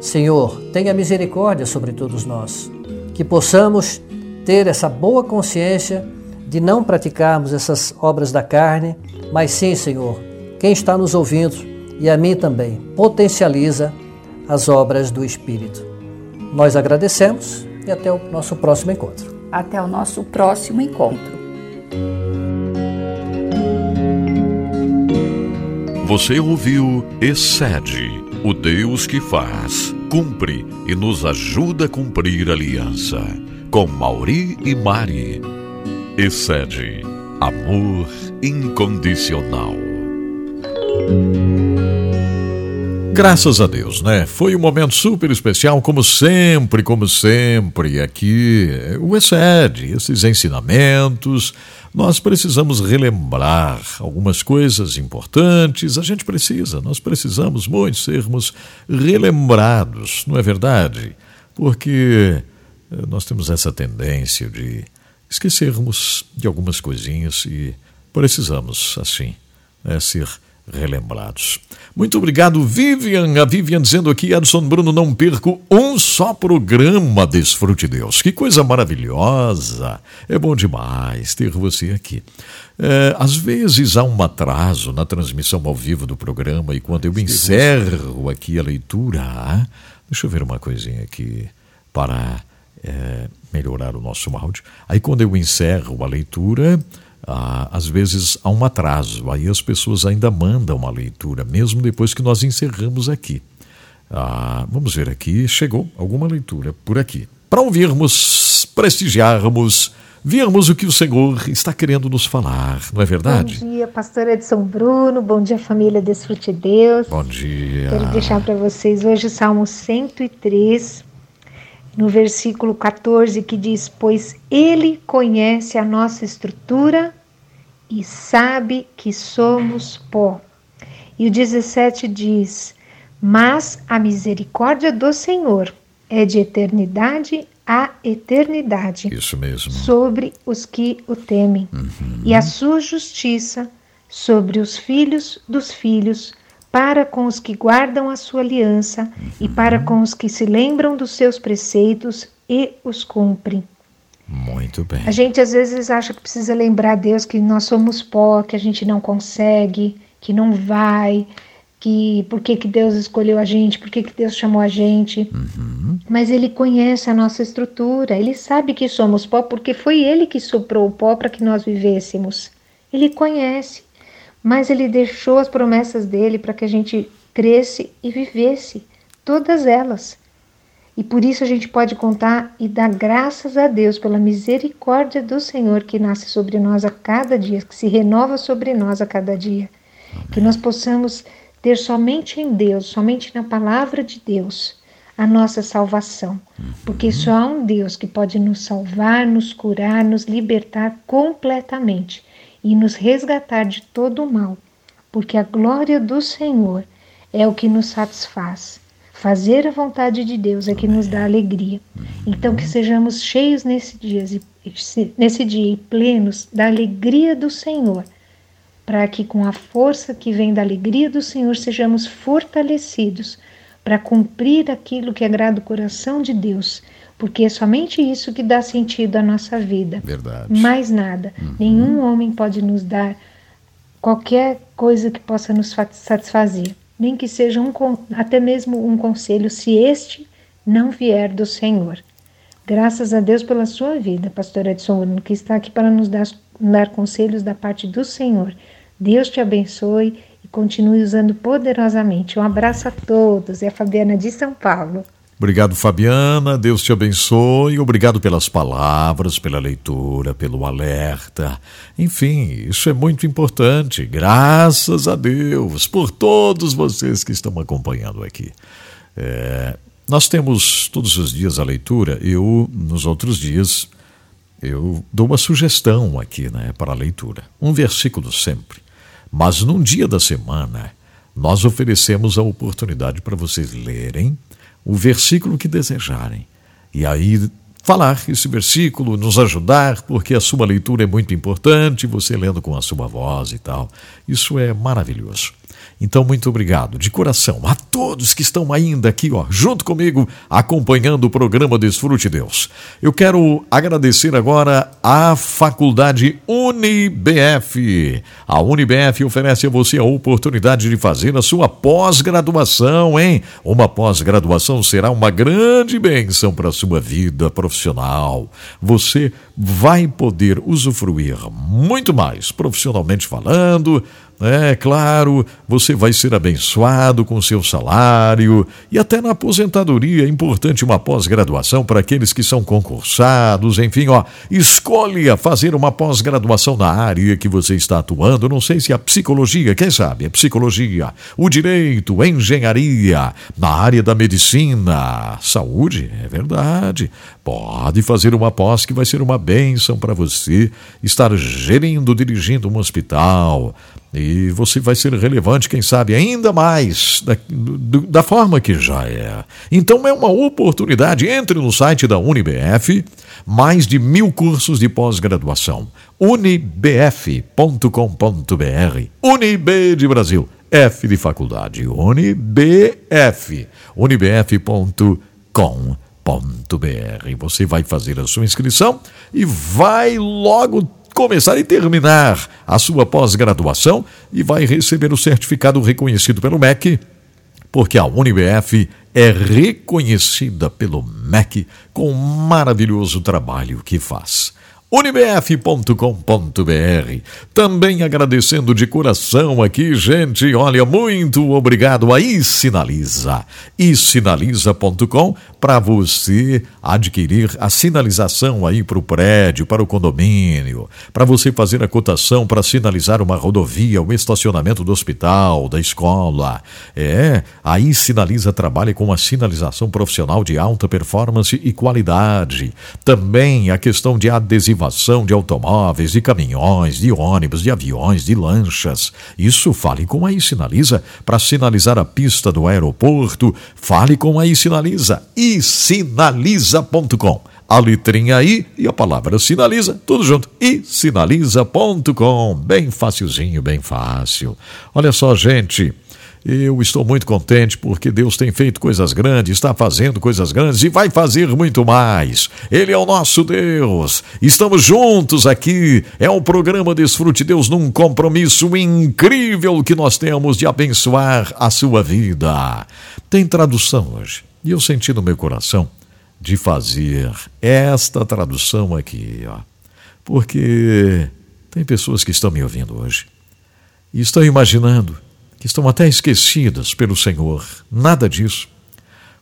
Senhor, tenha misericórdia sobre todos nós, que possamos ter essa boa consciência de não praticarmos essas obras da carne, mas sim, Senhor, quem está nos ouvindo e a mim também, potencializa as obras do Espírito. Nós agradecemos e até o nosso próximo encontro. Até o nosso próximo encontro. Você ouviu Excede, o Deus que faz, cumpre e nos ajuda a cumprir a aliança. Com Mauri e Mari. Excede, amor incondicional. Graças a Deus, né? Foi um momento super especial, como sempre, como sempre, aqui. O excede, esses ensinamentos. Nós precisamos relembrar algumas coisas importantes. A gente precisa, nós precisamos muito sermos relembrados, não é verdade? Porque eh, nós temos essa tendência de esquecermos de algumas coisinhas e precisamos, assim, né, ser relembrados. Muito obrigado, Vivian. A Vivian dizendo aqui, Adson Bruno, não perco um só programa Desfrute Deus. Que coisa maravilhosa. É bom demais ter você aqui. É, às vezes há um atraso na transmissão ao vivo do programa e quando eu encerro aqui a leitura, deixa eu ver uma coisinha aqui para é, melhorar o nosso áudio. Aí quando eu encerro a leitura, ah, às vezes há um atraso, aí as pessoas ainda mandam uma leitura, mesmo depois que nós encerramos aqui. Ah, vamos ver aqui, chegou alguma leitura por aqui. Para ouvirmos, prestigiarmos vermos o que o Senhor está querendo nos falar, não é verdade? Bom dia, pastor Edson Bruno, bom dia, família Desfrute Deus. Bom dia. Quero deixar para vocês hoje o Salmo 103, no versículo 14, que diz: Pois Ele conhece a nossa estrutura e sabe que somos pó. E o 17 diz: Mas a misericórdia do Senhor é de eternidade a eternidade. Isso mesmo. Sobre os que o temem. Uhum. E a sua justiça sobre os filhos dos filhos, para com os que guardam a sua aliança e para com os que se lembram dos seus preceitos e os cumprem. Muito bem. A gente às vezes acha que precisa lembrar a Deus que nós somos pó, que a gente não consegue, que não vai, que por que, que Deus escolheu a gente, por que, que Deus chamou a gente. Uhum. Mas Ele conhece a nossa estrutura, Ele sabe que somos pó, porque foi Ele que soprou o pó para que nós vivêssemos. Ele conhece, mas Ele deixou as promessas dele para que a gente cresce e vivesse, todas elas. E por isso a gente pode contar e dar graças a Deus pela misericórdia do Senhor que nasce sobre nós a cada dia, que se renova sobre nós a cada dia. Que nós possamos ter somente em Deus, somente na palavra de Deus, a nossa salvação. Porque só há um Deus que pode nos salvar, nos curar, nos libertar completamente e nos resgatar de todo o mal. Porque a glória do Senhor é o que nos satisfaz. Fazer a vontade de Deus é que nos dá alegria. Então que sejamos cheios nesse dia, nesse dia e plenos da alegria do Senhor para que com a força que vem da alegria do Senhor sejamos fortalecidos para cumprir aquilo que agrada o coração de Deus, porque é somente isso que dá sentido à nossa vida. Verdade. Mais nada. Uhum. Nenhum homem pode nos dar qualquer coisa que possa nos satisfazer, nem que seja um, até mesmo um conselho, se este não vier do Senhor. Graças a Deus pela sua vida, pastor Edson, que está aqui para nos dar, dar conselhos da parte do Senhor. Deus te abençoe e continue usando poderosamente. Um abraço a todos. É a Fabiana de São Paulo. Obrigado, Fabiana. Deus te abençoe. Obrigado pelas palavras, pela leitura, pelo alerta. Enfim, isso é muito importante. Graças a Deus por todos vocês que estão acompanhando aqui. É, nós temos todos os dias a leitura. Eu, nos outros dias, eu dou uma sugestão aqui né, para a leitura. Um versículo sempre. Mas num dia da semana, nós oferecemos a oportunidade para vocês lerem o versículo que desejarem. E aí falar esse versículo, nos ajudar, porque a sua leitura é muito importante, você lendo com a sua voz e tal. Isso é maravilhoso. Então, muito obrigado de coração a todos que estão ainda aqui, ó, junto comigo, acompanhando o programa Desfrute Deus. Eu quero agradecer agora à Faculdade UniBF. A UniBF oferece a você a oportunidade de fazer a sua pós-graduação, hein? Uma pós-graduação será uma grande bênção para a sua vida profissional. Você vai poder usufruir muito mais profissionalmente falando é claro, você vai ser abençoado com seu salário. E até na aposentadoria é importante uma pós-graduação para aqueles que são concursados, enfim, ó, escolha fazer uma pós-graduação na área que você está atuando, não sei se a psicologia, quem sabe, a psicologia, o direito, engenharia, na área da medicina, saúde, é verdade. Pode fazer uma pós que vai ser uma bênção para você estar gerindo, dirigindo um hospital e você vai ser relevante, quem sabe, ainda mais da, do, da forma que já é. Então é uma oportunidade. Entre no site da UniBF, mais de mil cursos de pós-graduação. unibf.com.br. Unib de Brasil. F de faculdade. Unibf. unibf.com.br. Você vai fazer a sua inscrição e vai logo começar e terminar a sua pós-graduação e vai receber o certificado reconhecido pelo MEC, porque a UniBF é reconhecida pelo MEC com o maravilhoso trabalho que faz. unibf.com.br. Também agradecendo de coração aqui, gente. Olha, muito obrigado aí Sinaliza. Sinaliza.com para você adquirir a sinalização aí para o prédio, para o condomínio, para você fazer a cotação para sinalizar uma rodovia, o estacionamento do hospital, da escola. É, aí Sinaliza trabalha com a sinalização profissional de alta performance e qualidade. Também a questão de de automóveis, de caminhões, de ônibus, de aviões, de lanchas. Isso fale com a Sinaliza para sinalizar a pista do aeroporto. Fale com a Sinaliza. E sinaliza.com. A letrinha aí e a palavra sinaliza, tudo junto. E sinaliza.com. Bem facilzinho, bem fácil. Olha só, gente. Eu estou muito contente porque Deus tem feito coisas grandes, está fazendo coisas grandes e vai fazer muito mais. Ele é o nosso Deus. Estamos juntos aqui. É o programa Desfrute Deus num compromisso incrível que nós temos de abençoar a sua vida. Tem tradução hoje. E eu senti no meu coração de fazer esta tradução aqui, ó. Porque tem pessoas que estão me ouvindo hoje e estão imaginando que estão até esquecidas pelo Senhor. Nada disso.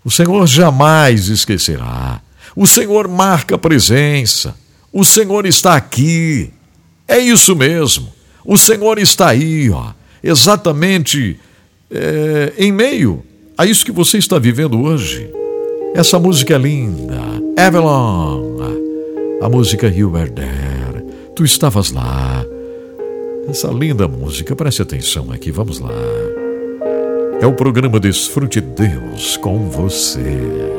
O Senhor jamais esquecerá. O Senhor marca presença. O Senhor está aqui. É isso mesmo. O Senhor está aí, ó, exatamente é, em meio a isso que você está vivendo hoje. Essa música é linda, Avalon, a música There, tu estavas lá. Essa linda música, preste atenção aqui, vamos lá. É o programa Desfrute Deus com você.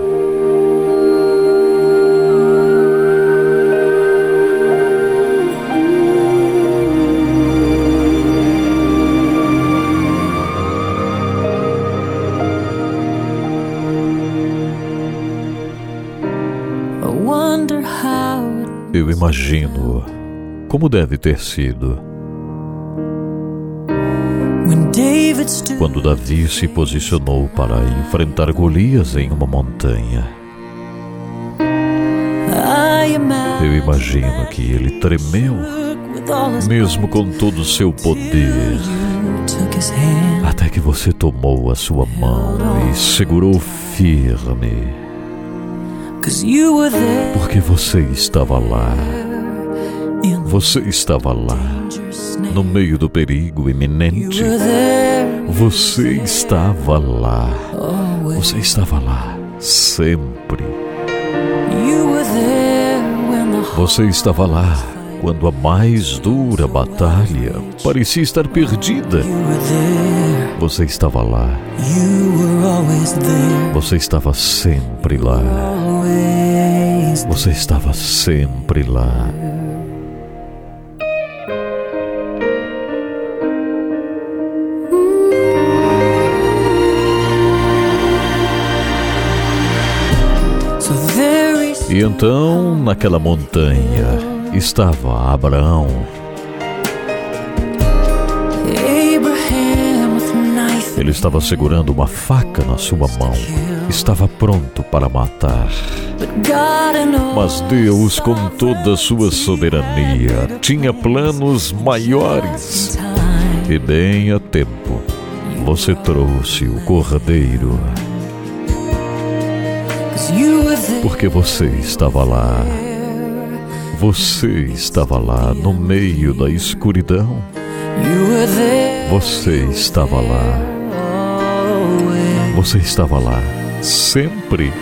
Eu imagino como deve ter sido. Quando Davi se posicionou para enfrentar Golias em uma montanha. Eu imagino que ele tremeu, mesmo com todo o seu poder, até que você tomou a sua mão e segurou firme porque você estava lá. Você estava lá, no meio do perigo iminente. Você estava lá. Você estava lá, sempre. Você estava lá quando a mais dura batalha parecia estar perdida. Você estava lá. Você estava sempre lá. Você estava sempre lá. E então, naquela montanha, estava Abraão. Ele estava segurando uma faca na sua mão estava pronto para matar. Mas Deus, com toda a sua soberania, tinha planos maiores. E bem a tempo, você trouxe o cordeiro. Porque você estava lá. Você estava lá no meio da escuridão. Você estava lá. Você estava lá sempre.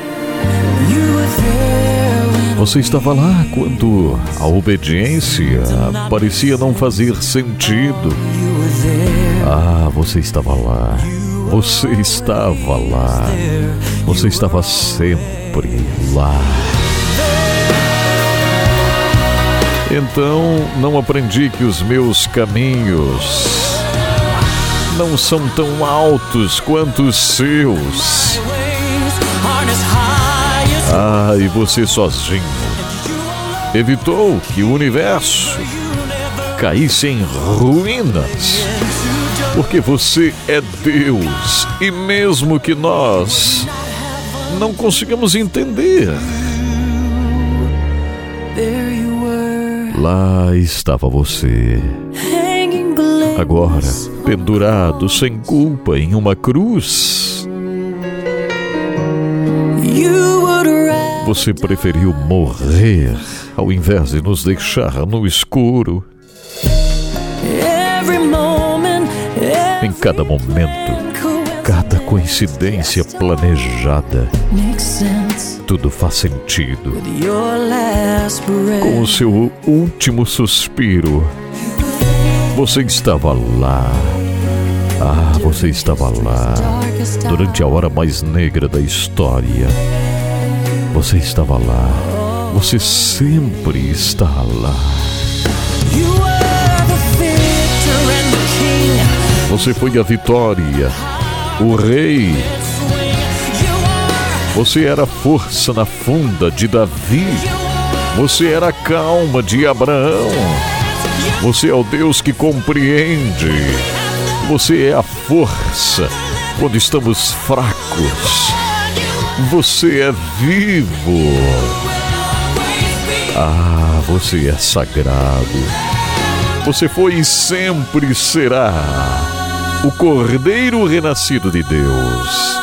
Você estava lá quando a obediência parecia não fazer sentido. Ah, você estava lá. Você estava lá. Você estava sempre lá. Então não aprendi que os meus caminhos não são tão altos quanto os seus. Ah, e você sozinho evitou que o universo caísse em ruínas. Porque você é Deus e mesmo que nós não consigamos entender, Lá estava você. Agora, pendurado sem culpa em uma cruz. Você preferiu morrer ao invés de nos deixar no escuro. Em cada momento, cada coincidência planejada, tudo faz sentido. Com o seu último suspiro, você estava lá. Ah, você estava lá durante a hora mais negra da história. Você estava lá. Você sempre está lá. Você foi a vitória, o rei. Você era a força na funda de Davi. Você era a calma de Abraão. Você é o Deus que compreende. Você é a força quando estamos fracos. Você é vivo. Ah, você é sagrado. Você foi e sempre será o Cordeiro renascido de Deus.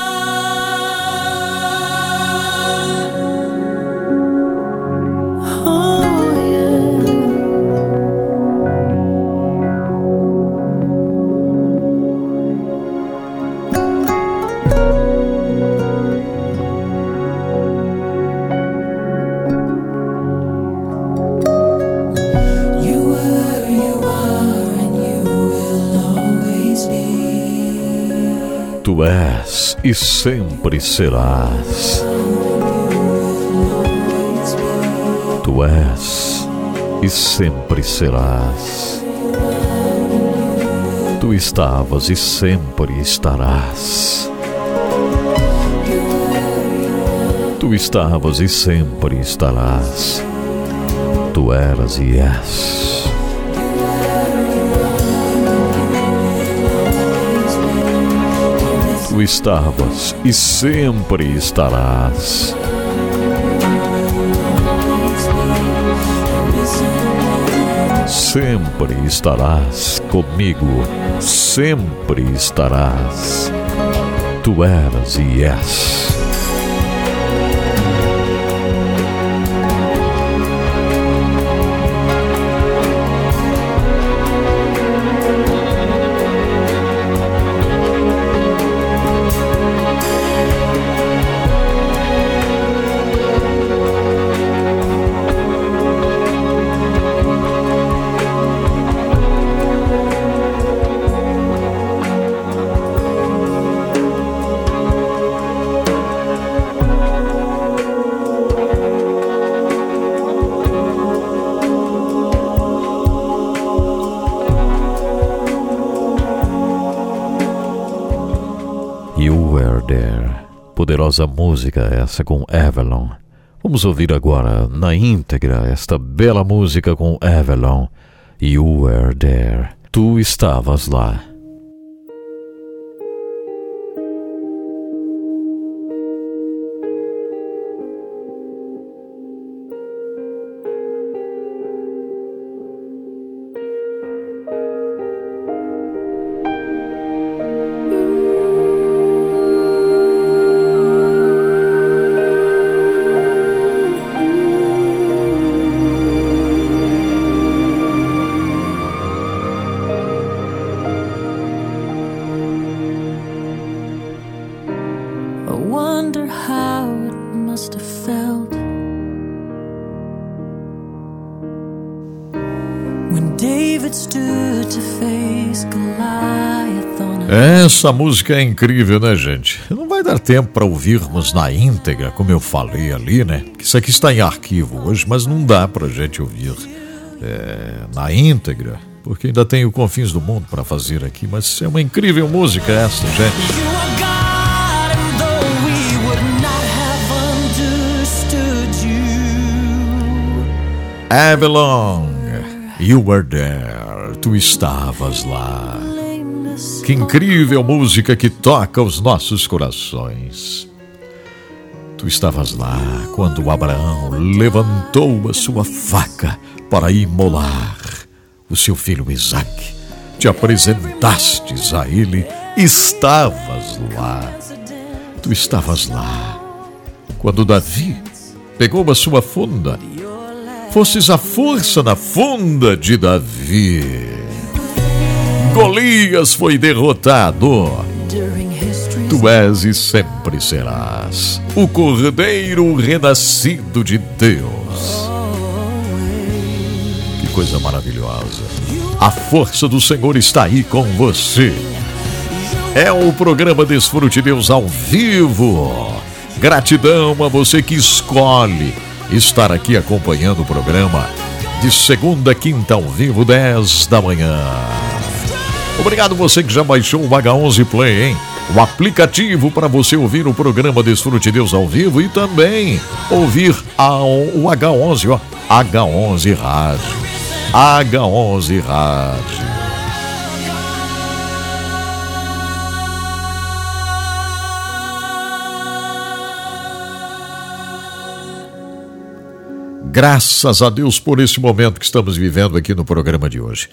E sempre serás. Tu és e sempre serás. Tu estavas e sempre estarás. Tu estavas e sempre estarás. Tu eras e és. Estavas e sempre estarás. Sempre estarás comigo, sempre estarás. Tu eras e és. Poderosa música essa com Avalon. Vamos ouvir agora na íntegra esta bela música com Avalon. You were there. Tu estavas lá. Essa música é incrível, né, gente? Não vai dar tempo para ouvirmos na íntegra, como eu falei ali, né? Isso aqui está em arquivo hoje, mas não dá para gente ouvir é, na íntegra, porque ainda tem o Confins do Mundo para fazer aqui. Mas é uma incrível música essa, gente. Avalon, you were there, tu estavas lá. Que incrível música que toca os nossos corações. Tu estavas lá quando Abraão levantou a sua faca para imolar o seu filho Isaac. Te apresentastes a ele, estavas lá. Tu estavas lá. Quando Davi pegou a sua funda, fostes a força na funda de Davi. Golias foi derrotado. Tu és e sempre serás o Cordeiro renascido de Deus. Que coisa maravilhosa. A força do Senhor está aí com você. É o programa Desfrute Deus ao vivo. Gratidão a você que escolhe estar aqui acompanhando o programa de segunda a quinta ao vivo, 10 da manhã. Obrigado você que já baixou o H11 Play, hein? O aplicativo para você ouvir o programa Desfrute Deus ao vivo e também ouvir a, o H11, ó, H11 Rádio. H11 Rádio. Graças a Deus por esse momento que estamos vivendo aqui no programa de hoje.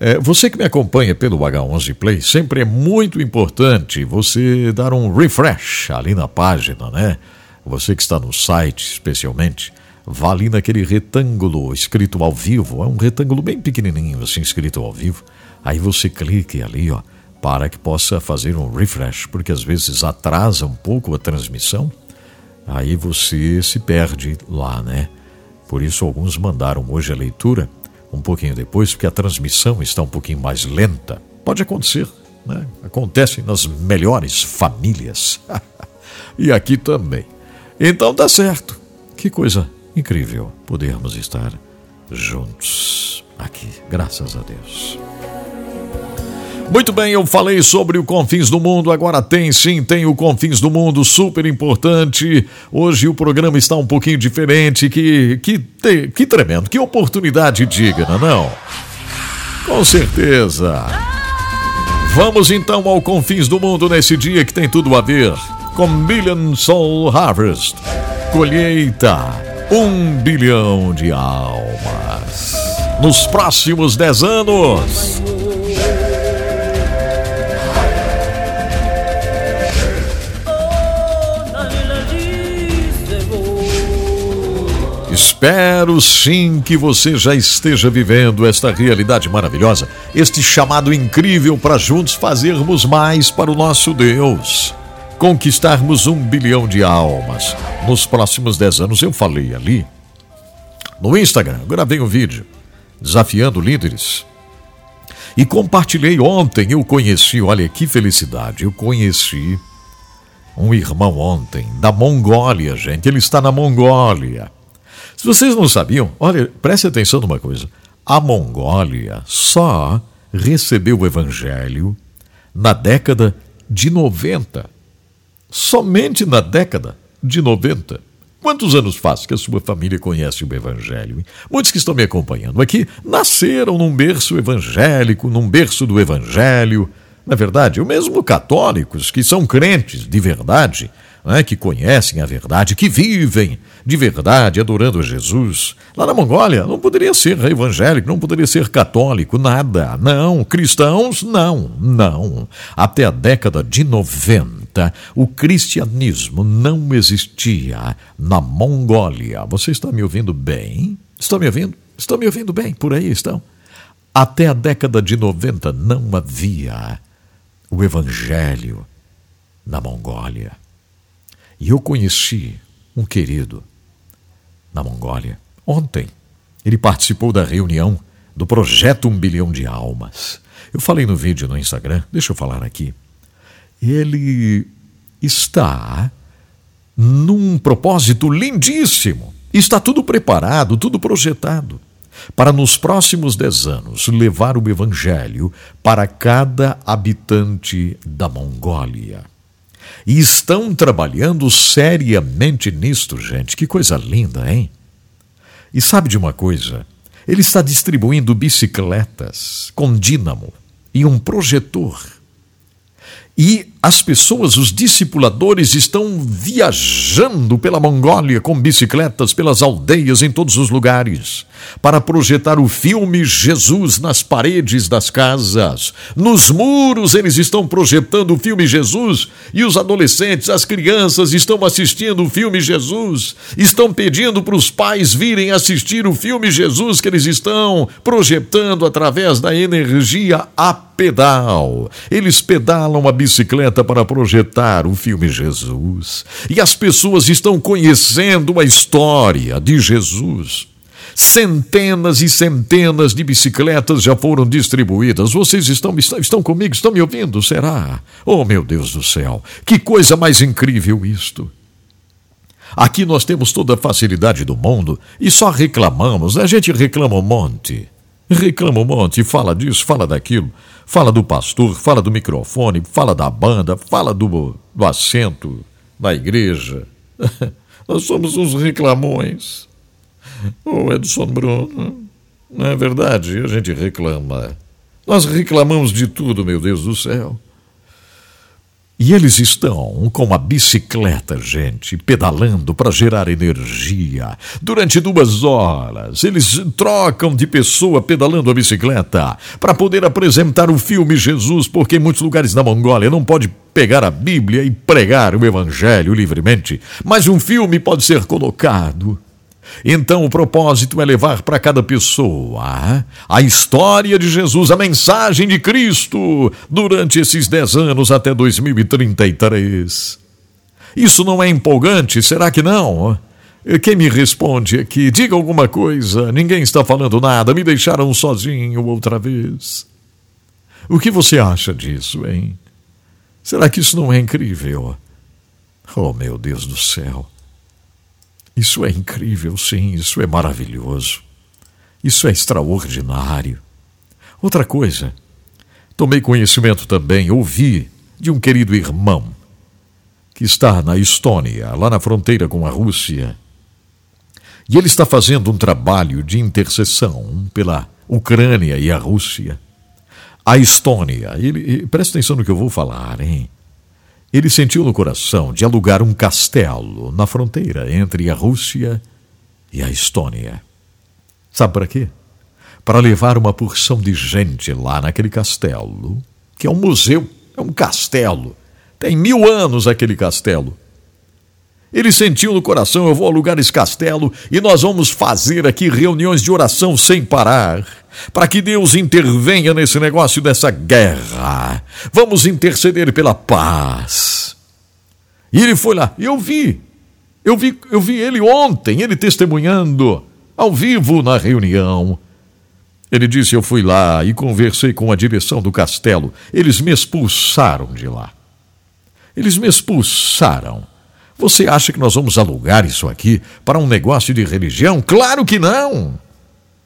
É, você que me acompanha pelo H11 Play, sempre é muito importante você dar um refresh ali na página, né? Você que está no site, especialmente, vá ali naquele retângulo escrito ao vivo, é um retângulo bem pequenininho, assim, escrito ao vivo. Aí você clique ali, ó, para que possa fazer um refresh, porque às vezes atrasa um pouco a transmissão, aí você se perde lá, né? Por isso, alguns mandaram hoje a leitura um pouquinho depois, porque a transmissão está um pouquinho mais lenta. Pode acontecer, né? Acontece nas melhores famílias. e aqui também. Então dá certo. Que coisa incrível podermos estar juntos aqui, graças a Deus. Muito bem, eu falei sobre o Confins do Mundo, agora tem sim, tem o Confins do Mundo, super importante. Hoje o programa está um pouquinho diferente, que, que, que tremendo, que oportunidade digna, não? Com certeza. Vamos então ao Confins do Mundo nesse dia que tem tudo a ver com Billion Soul Harvest. Colheita, um bilhão de almas. Nos próximos dez anos. Espero sim que você já esteja vivendo esta realidade maravilhosa, este chamado incrível para juntos fazermos mais para o nosso Deus. Conquistarmos um bilhão de almas. Nos próximos dez anos, eu falei ali, no Instagram, gravei um vídeo, desafiando líderes. E compartilhei ontem, eu conheci, olha que felicidade, eu conheci um irmão ontem, da Mongólia, gente, ele está na Mongólia. Se vocês não sabiam, olha, preste atenção numa coisa. A Mongólia só recebeu o evangelho na década de 90. Somente na década de 90. Quantos anos faz que a sua família conhece o Evangelho? Muitos que estão me acompanhando aqui nasceram num berço evangélico, num berço do Evangelho. Na verdade, o mesmo católicos que são crentes de verdade né, que conhecem a verdade, que vivem de verdade adorando Jesus. Lá na Mongólia não poderia ser evangélico, não poderia ser católico, nada. Não, cristãos, não, não. Até a década de 90, o cristianismo não existia na Mongólia. Você está me ouvindo bem? Está me ouvindo? Estão me ouvindo bem? Por aí estão? Até a década de 90 não havia o evangelho na Mongólia. E eu conheci um querido na Mongólia ontem. Ele participou da reunião do projeto Um Bilhão de Almas. Eu falei no vídeo no Instagram, deixa eu falar aqui. Ele está num propósito lindíssimo. Está tudo preparado, tudo projetado para nos próximos dez anos levar o Evangelho para cada habitante da Mongólia. E estão trabalhando seriamente nisto, gente. Que coisa linda, hein? E sabe de uma coisa? Ele está distribuindo bicicletas com dínamo e um projetor. E as pessoas, os discipuladores, estão viajando pela Mongólia com bicicletas pelas aldeias em todos os lugares para projetar o filme Jesus nas paredes das casas. Nos muros eles estão projetando o filme Jesus e os adolescentes, as crianças estão assistindo o filme Jesus, estão pedindo para os pais virem assistir o filme Jesus que eles estão projetando através da energia a pedal. Eles pedalam a bicicleta para projetar o filme Jesus. E as pessoas estão conhecendo a história de Jesus. Centenas e centenas de bicicletas já foram distribuídas. Vocês estão, estão, comigo? Estão me ouvindo? Será? Oh, meu Deus do céu! Que coisa mais incrível isto! Aqui nós temos toda a facilidade do mundo e só reclamamos. A gente reclama um monte. Reclama um monte, fala disso, fala daquilo. Fala do pastor, fala do microfone, fala da banda, fala do, do assento da igreja. Nós somos uns reclamões. Ô Edson Bruno, não é verdade? A gente reclama. Nós reclamamos de tudo, meu Deus do céu. E eles estão com uma bicicleta, gente, pedalando para gerar energia. Durante duas horas, eles trocam de pessoa pedalando a bicicleta para poder apresentar o filme Jesus, porque em muitos lugares da Mongólia não pode pegar a Bíblia e pregar o Evangelho livremente, mas um filme pode ser colocado então, o propósito é levar para cada pessoa a história de Jesus, a mensagem de Cristo durante esses dez anos até 2033. Isso não é empolgante? Será que não? Quem me responde aqui? Diga alguma coisa. Ninguém está falando nada. Me deixaram sozinho outra vez. O que você acha disso, hein? Será que isso não é incrível? Oh, meu Deus do céu. Isso é incrível, sim, isso é maravilhoso. Isso é extraordinário. Outra coisa, tomei conhecimento também, ouvi de um querido irmão que está na Estônia, lá na fronteira com a Rússia. E ele está fazendo um trabalho de intercessão pela Ucrânia e a Rússia. A Estônia, ele, presta atenção no que eu vou falar, hein? Ele sentiu no coração de alugar um castelo na fronteira entre a Rússia e a Estônia. Sabe para quê? Para levar uma porção de gente lá naquele castelo, que é um museu, é um castelo. Tem mil anos aquele castelo. Ele sentiu no coração: eu vou alugar esse castelo e nós vamos fazer aqui reuniões de oração sem parar para que Deus intervenha nesse negócio dessa guerra. Vamos interceder pela paz. E ele foi lá, e eu vi. Eu vi, eu vi ele ontem, ele testemunhando ao vivo na reunião. Ele disse: Eu fui lá e conversei com a direção do castelo. Eles me expulsaram de lá. Eles me expulsaram. Você acha que nós vamos alugar isso aqui para um negócio de religião? Claro que não!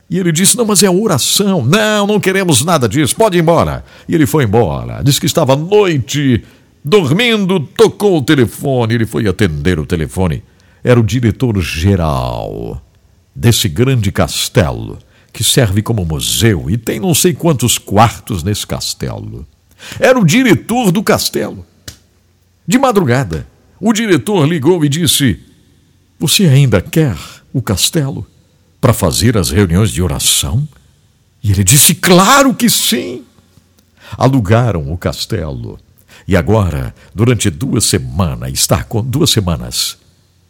E ele disse: Não, mas é oração. Não, não queremos nada disso. Pode ir embora. E ele foi embora. Disse que estava à noite, dormindo, tocou o telefone. Ele foi atender o telefone. Era o diretor-geral desse grande castelo, que serve como museu e tem não sei quantos quartos nesse castelo. Era o diretor do castelo. De madrugada, o diretor ligou e disse: Você ainda quer o castelo? para fazer as reuniões de oração? E ele disse: Claro que sim! Alugaram o castelo. E agora, durante duas semanas, está com duas semanas,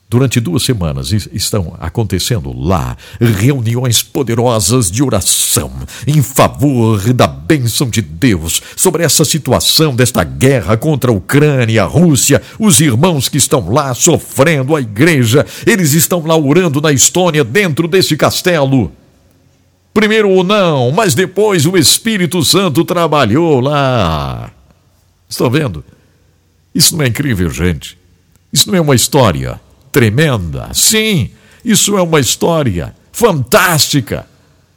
Durante duas semanas estão acontecendo lá reuniões poderosas de oração em favor da bênção de Deus sobre essa situação desta guerra contra a Ucrânia, a Rússia, os irmãos que estão lá sofrendo, a igreja, eles estão lá orando na Estônia dentro desse castelo. Primeiro o não, mas depois o Espírito Santo trabalhou lá. Estão vendo? Isso não é incrível, gente? Isso não é uma história tremenda. Sim, isso é uma história fantástica.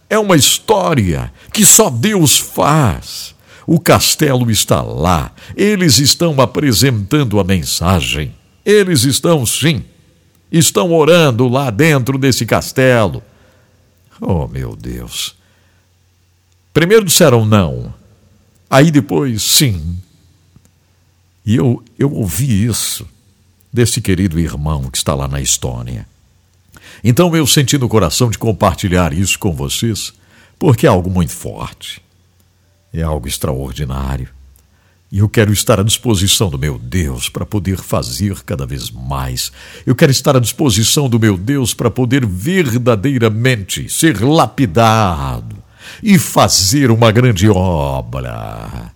É uma história que só Deus faz. O castelo está lá. Eles estão apresentando a mensagem. Eles estão, sim, estão orando lá dentro desse castelo. Oh, meu Deus. Primeiro disseram não. Aí depois, sim. E eu, eu ouvi isso desse querido irmão que está lá na Estônia. Então eu senti no coração de compartilhar isso com vocês, porque é algo muito forte, é algo extraordinário. E eu quero estar à disposição do meu Deus para poder fazer cada vez mais. Eu quero estar à disposição do meu Deus para poder verdadeiramente ser lapidado e fazer uma grande obra.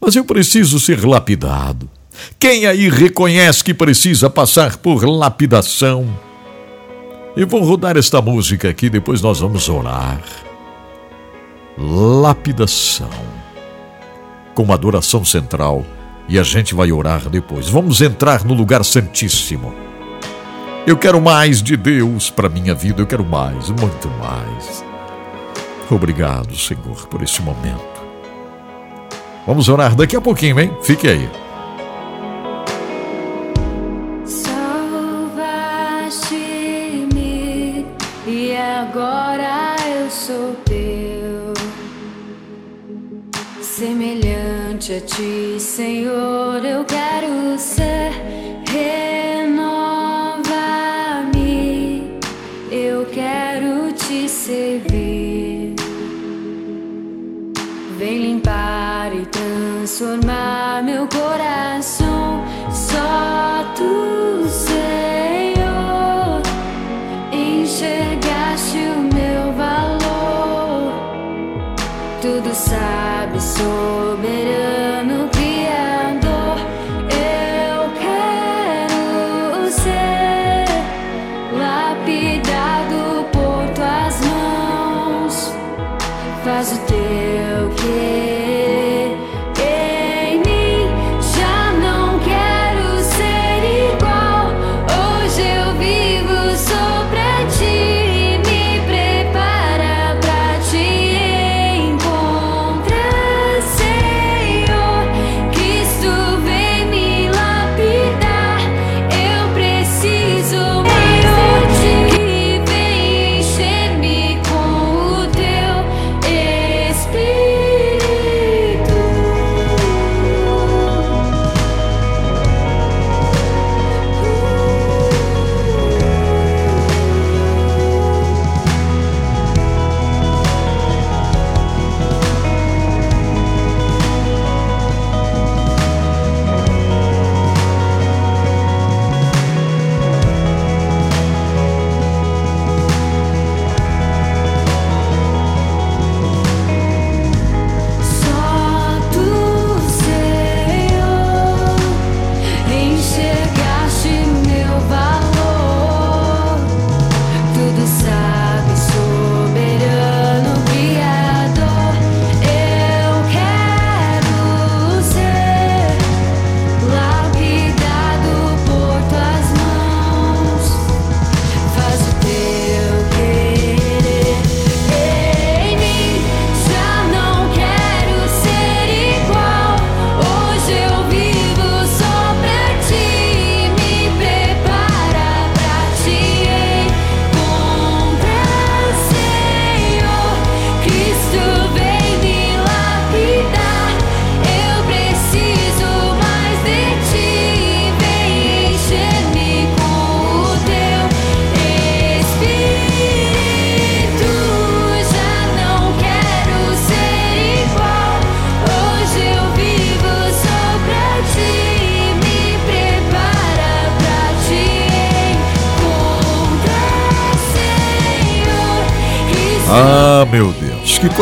Mas eu preciso ser lapidado. Quem aí reconhece que precisa passar por lapidação? Eu vou rodar esta música aqui, depois nós vamos orar. Lapidação. Com uma adoração central e a gente vai orar depois. Vamos entrar no lugar santíssimo. Eu quero mais de Deus para minha vida, eu quero mais, muito mais. Obrigado, Senhor, por esse momento. Vamos orar daqui a pouquinho, hein? Fique aí. Semelhante a ti, Senhor, eu quero ser. Renova-me, eu quero te servir. Vem limpar e transformar meu coração, só tu,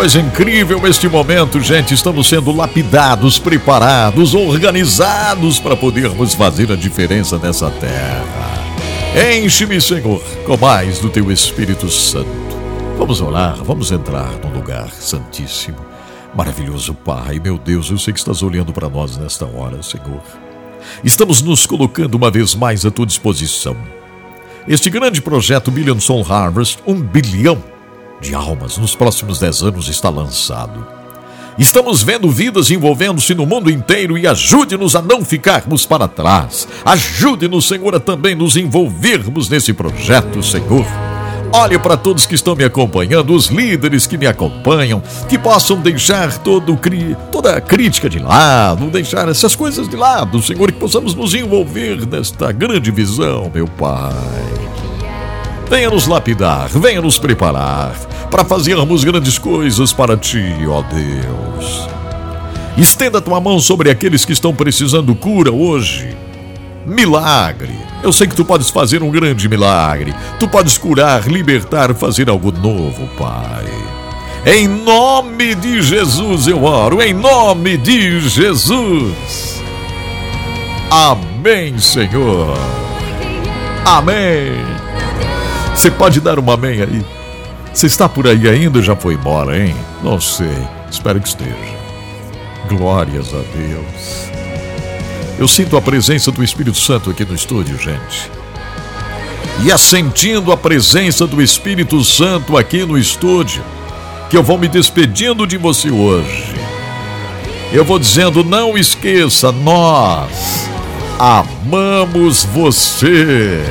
coisa incrível este momento, gente. Estamos sendo lapidados, preparados, organizados para podermos fazer a diferença nessa terra. Enche-me, Senhor, com mais do teu Espírito Santo. Vamos orar, vamos entrar no lugar santíssimo. Maravilhoso Pai, meu Deus, eu sei que estás olhando para nós nesta hora, Senhor. Estamos nos colocando uma vez mais à tua disposição. Este grande projeto Billion Soul Harvest, um bilhão de almas nos próximos dez anos está lançado. Estamos vendo vidas envolvendo-se no mundo inteiro e ajude-nos a não ficarmos para trás. Ajude-nos, Senhor, a também nos envolvermos nesse projeto, Senhor. Olhe para todos que estão me acompanhando, os líderes que me acompanham, que possam deixar todo, toda a crítica de lado, deixar essas coisas de lado, Senhor, que possamos nos envolver nesta grande visão, meu Pai. Venha nos lapidar, venha nos preparar para fazermos grandes coisas para Ti, ó Deus. Estenda tua mão sobre aqueles que estão precisando cura hoje. Milagre eu sei que tu podes fazer um grande milagre. Tu podes curar, libertar, fazer algo novo, Pai. Em nome de Jesus eu oro, em nome de Jesus. Amém, Senhor. Amém. Você pode dar um amém aí? Você está por aí ainda ou já foi embora, hein? Não sei. Espero que esteja. Glórias a Deus. Eu sinto a presença do Espírito Santo aqui no estúdio, gente. E é sentindo a presença do Espírito Santo aqui no estúdio que eu vou me despedindo de você hoje. Eu vou dizendo: não esqueça, nós amamos você.